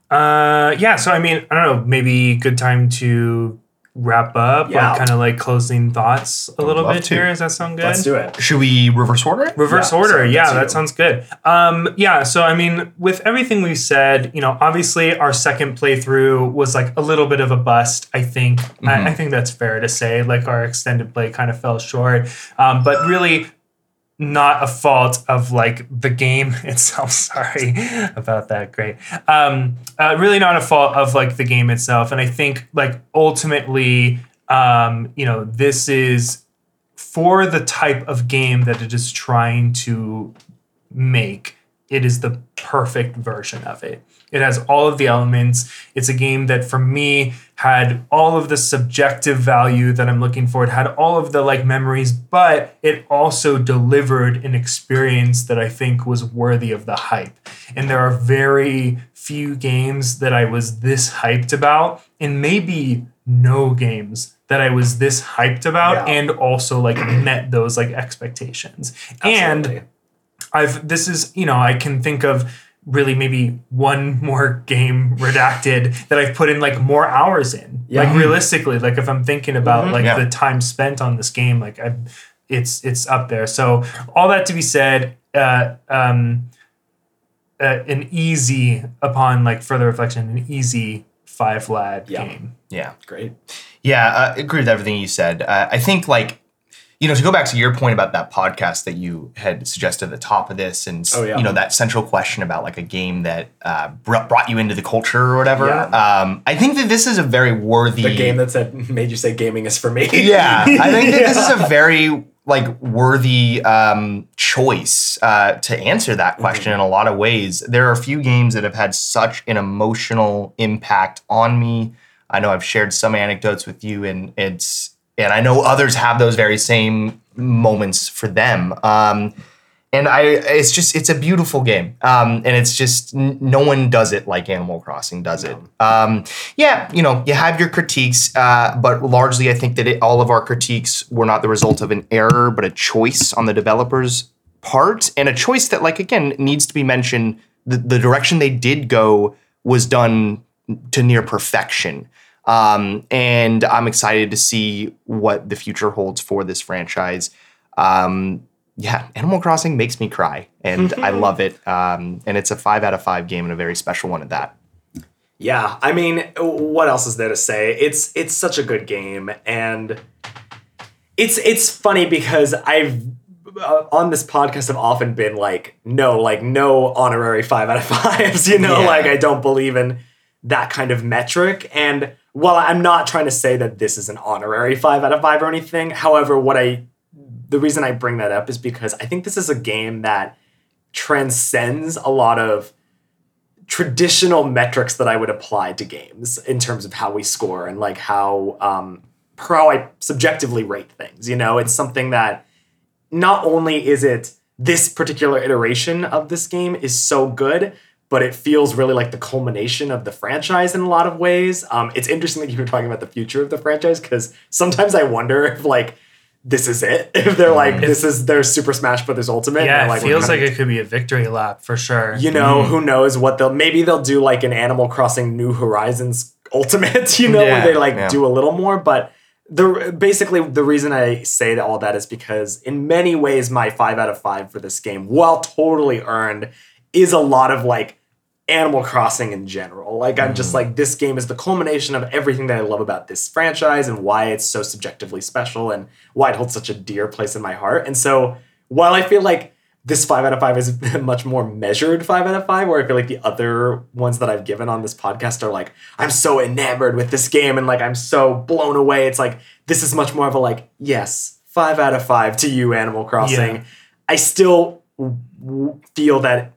Uh, yeah. So I mean, I don't know. Maybe good time to wrap up. Yeah. Like kind of like closing thoughts a little bit to. here. Does that sound good? let's do it Should we reverse order? Reverse Yeah, order. sorry, yeah, that you. sounds good. Um, yeah, so I mean, with everything we've said, you know, obviously our second playthrough was like a little bit of a bust, I think. I, I think that's fair to say. Like our extended play kind of fell short. Um, but really not a fault of like the game itself. Sorry about that. Great. Um, uh, really not a fault of like the game itself. And I think like ultimately, um, you know, this is for the type of game that it is trying to make, it is the perfect version of it. It has all of the elements. It's a game that for me had all of the subjective value that I'm looking for. It had all of the like memories, but it also delivered an experience that I think was worthy of the hype. And there are very few games that I was this hyped about, and maybe no games that I was this hyped about Yeah. and also like met those like expectations. And Absolutely. I've this is you know I can think of really maybe one more game redacted that I've put in like more hours in. Yeah. Like realistically, like if I'm thinking about like Yeah. the time spent on this game, like I, it's it's up there. So all that to be said, uh, um, uh, an easy upon like further reflection, an easy five lad Yeah. game. Yeah. great Yeah, uh, I agree with everything you said. Uh, I think like you know to go back to your point about that podcast that you had suggested at the top of this, and Oh, yeah. you know that central question about like a game that uh, br- brought you into the culture or whatever. Yeah. Um, I think that this is a very worthy the game that said made you say gaming is for me yeah, I think that this is a very like worthy um, choice uh, to answer that question in a lot of ways. There are a few games that have had such an emotional impact on me. I know I've shared some anecdotes with you, and it's and I know others have those very same moments for them. Um, and I, it's just, it's a beautiful game, um, and it's just n- no one does it like Animal Crossing does it. Um, yeah, you know, you have your critiques, uh, but largely, I think that it, all of our critiques were not the result of an error, but a choice on the developers' part, and a choice that, like, again, needs to be mentioned. The, the direction they did go was done to near perfection. Um, and I'm excited to see what the future holds for this franchise. Um, yeah, Animal Crossing makes me cry, and I love it. Um, and it's a five out of five game, and a very special one at that. Yeah, I mean, what else is there to say? It's it's such a good game, and it's it's funny because I've uh, on this podcast have often been like, no, like no honorary five out of fives. You know, Yeah. like I don't believe in that kind of metric. And while I'm not trying to say that this is an honorary five out of five or anything, however, what I the reason I bring that up is because I think this is a game that transcends a lot of traditional metrics that I would apply to games in terms of how we score and like how um how I subjectively rate things. You know, it's something that not only is it this particular iteration of this game is so good, but it feels really like the culmination of the franchise in a lot of ways. Um, it's interesting that you were talking about the future of the franchise because sometimes I wonder if like this is it. If they're like this is their Super Smash Brothers Ultimate. Yeah, they're it feels like it could be a victory lap for sure. you know, who knows what they'll maybe they'll do like an Animal Crossing New Horizons Ultimate, you know, Yeah, where they like yeah. do a little more, but the basically the reason I say that all that is because in many ways my five out of five for this game, while totally earned, is a lot of like Animal Crossing in general. Like I'm just mm. like this game is the culmination of everything that I love about this franchise and why it's so subjectively special and why it holds such a dear place in my heart. And so while I feel like this five out of five is a much more measured five out of five, where I feel like the other ones that I've given on this podcast are like, I'm so enamored with this game and like I'm so blown away. It's like this is much more of a like, yes, five out of five to you, Animal Crossing. Yeah. I still w- w- feel that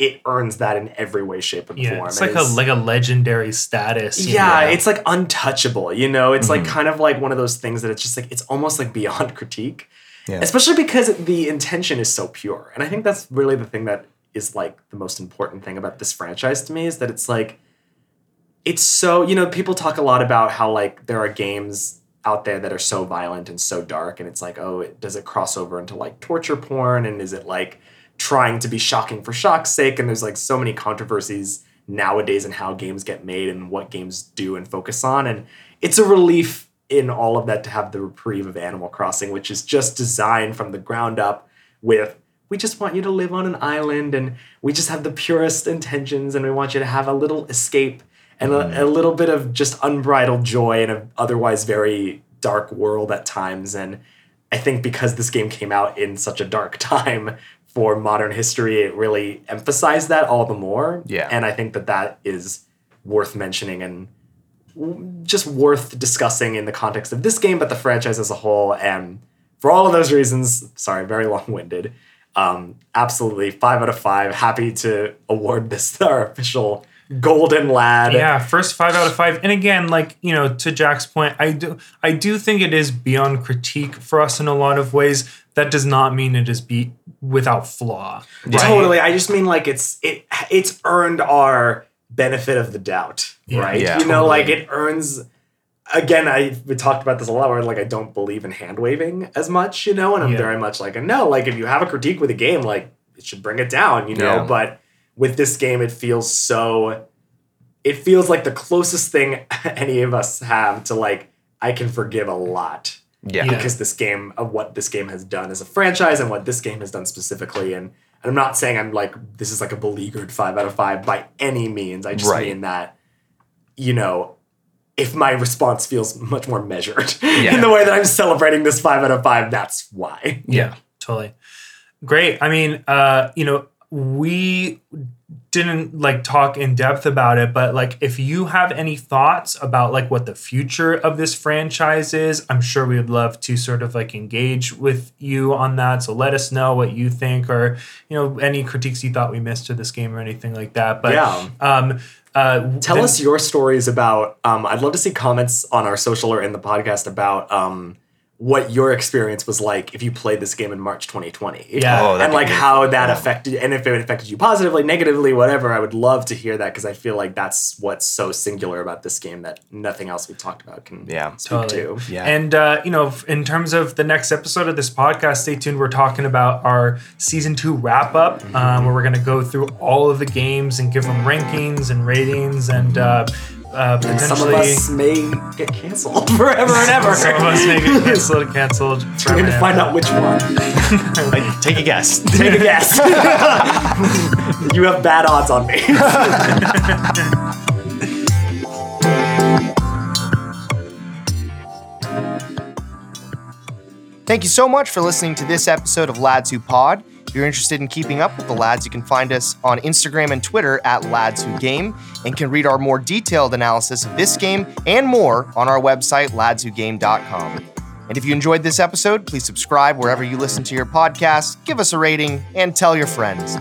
it earns that in every way, shape, and Yeah, form. it's It like a like a legendary status. yeah, know? it's like untouchable. You know, it's like mm-hmm. kind of like one of those things that it's just like it's almost like beyond critique. Yeah. Especially because the intention is so pure. And I think that's really the thing that is like the most important thing about this franchise to me is that it's like it's so, you know, people talk a lot about how like there are games out there that are so violent and so dark and it's like, oh, it, does it cross over into like torture porn and is it like trying to be shocking for shock's sake and there's like so many controversies nowadays in how games get made and what games do and focus on and it's a relief in all of that to have the reprieve of Animal Crossing which is just designed from the ground up with we just want you to live on an island and we just have the purest intentions and we want you to have a little escape and a, mm. a little bit of just unbridled joy in an otherwise very dark world at times. And I think because this game came out in such a dark time for modern history, it really emphasized that all the more. Yeah. And I think that that is worth mentioning and just worth discussing in the context of this game, but the franchise as a whole. And for all of those reasons, sorry, very long winded. Um, absolutely, five out of five. Happy to award this our official Golden Lad. yeah first five out of five and again like you know to jack's point i do i do think it is beyond critique for us in a lot of ways that does not mean it is be without flaw right? Totally. I just mean like it's it it's earned our benefit of the doubt, right? Yeah. you know, Totally. like it earns. Again, I we talked about this a lot. Where like I don't believe in hand waving as much, you know, and I'm Yeah. very much like a no. Like if you have a critique with a game, like it should bring it down, you know. Yeah. But with this game, it feels so. It feels like the closest thing any of us have to like I can forgive a lot Yeah. Yeah. because this game of what this game has done as a franchise and what this game has done specifically. And, and I'm not saying I'm like this is like a beleaguered five out of five by any means. I just Right. mean that, you know, if my response feels much more measured Yeah. in the way that I'm celebrating this five out of five, that's why. Yeah, totally. Great. I mean, uh, you know, we didn't like talk in depth about it, but like if you have any thoughts about like what the future of this franchise is, I'm sure we would love to sort of like engage with you on that. So let us know what you think or, you know, any critiques you thought we missed to this game or anything like that. But Yeah. um uh Tell then- us your stories about. Um, I'd love to see comments on our social or in the podcast about um, what your experience was like if you played this game in March 2020. Yeah. Oh, and like how that Yeah. affected, and if it affected you positively, negatively, whatever. I would love to hear that because I feel like that's what's so singular about this game that nothing else we've talked about can Yeah. speak Totally. to. Yeah. And uh, you know, in terms of the next episode of this podcast, stay tuned. We're talking about our season two wrap up, um, where we're going to go through all of the games and give them rankings and ratings, and uh, uh, And some of us may get canceled forever and ever. some of us may get canceled. Canceled. We're going to find out which one. Like, take a guess. Take a guess. you have bad odds on me. Thank you so much for listening to this episode of Lads Who Pod. If you're interested in keeping up with the lads, you can find us on Instagram and Twitter at Lads Who Game and can read our more detailed analysis of this game and more on our website, ladswhogame.com. And if you enjoyed this episode, please subscribe wherever you listen to your podcast, give us a rating, and tell your friends.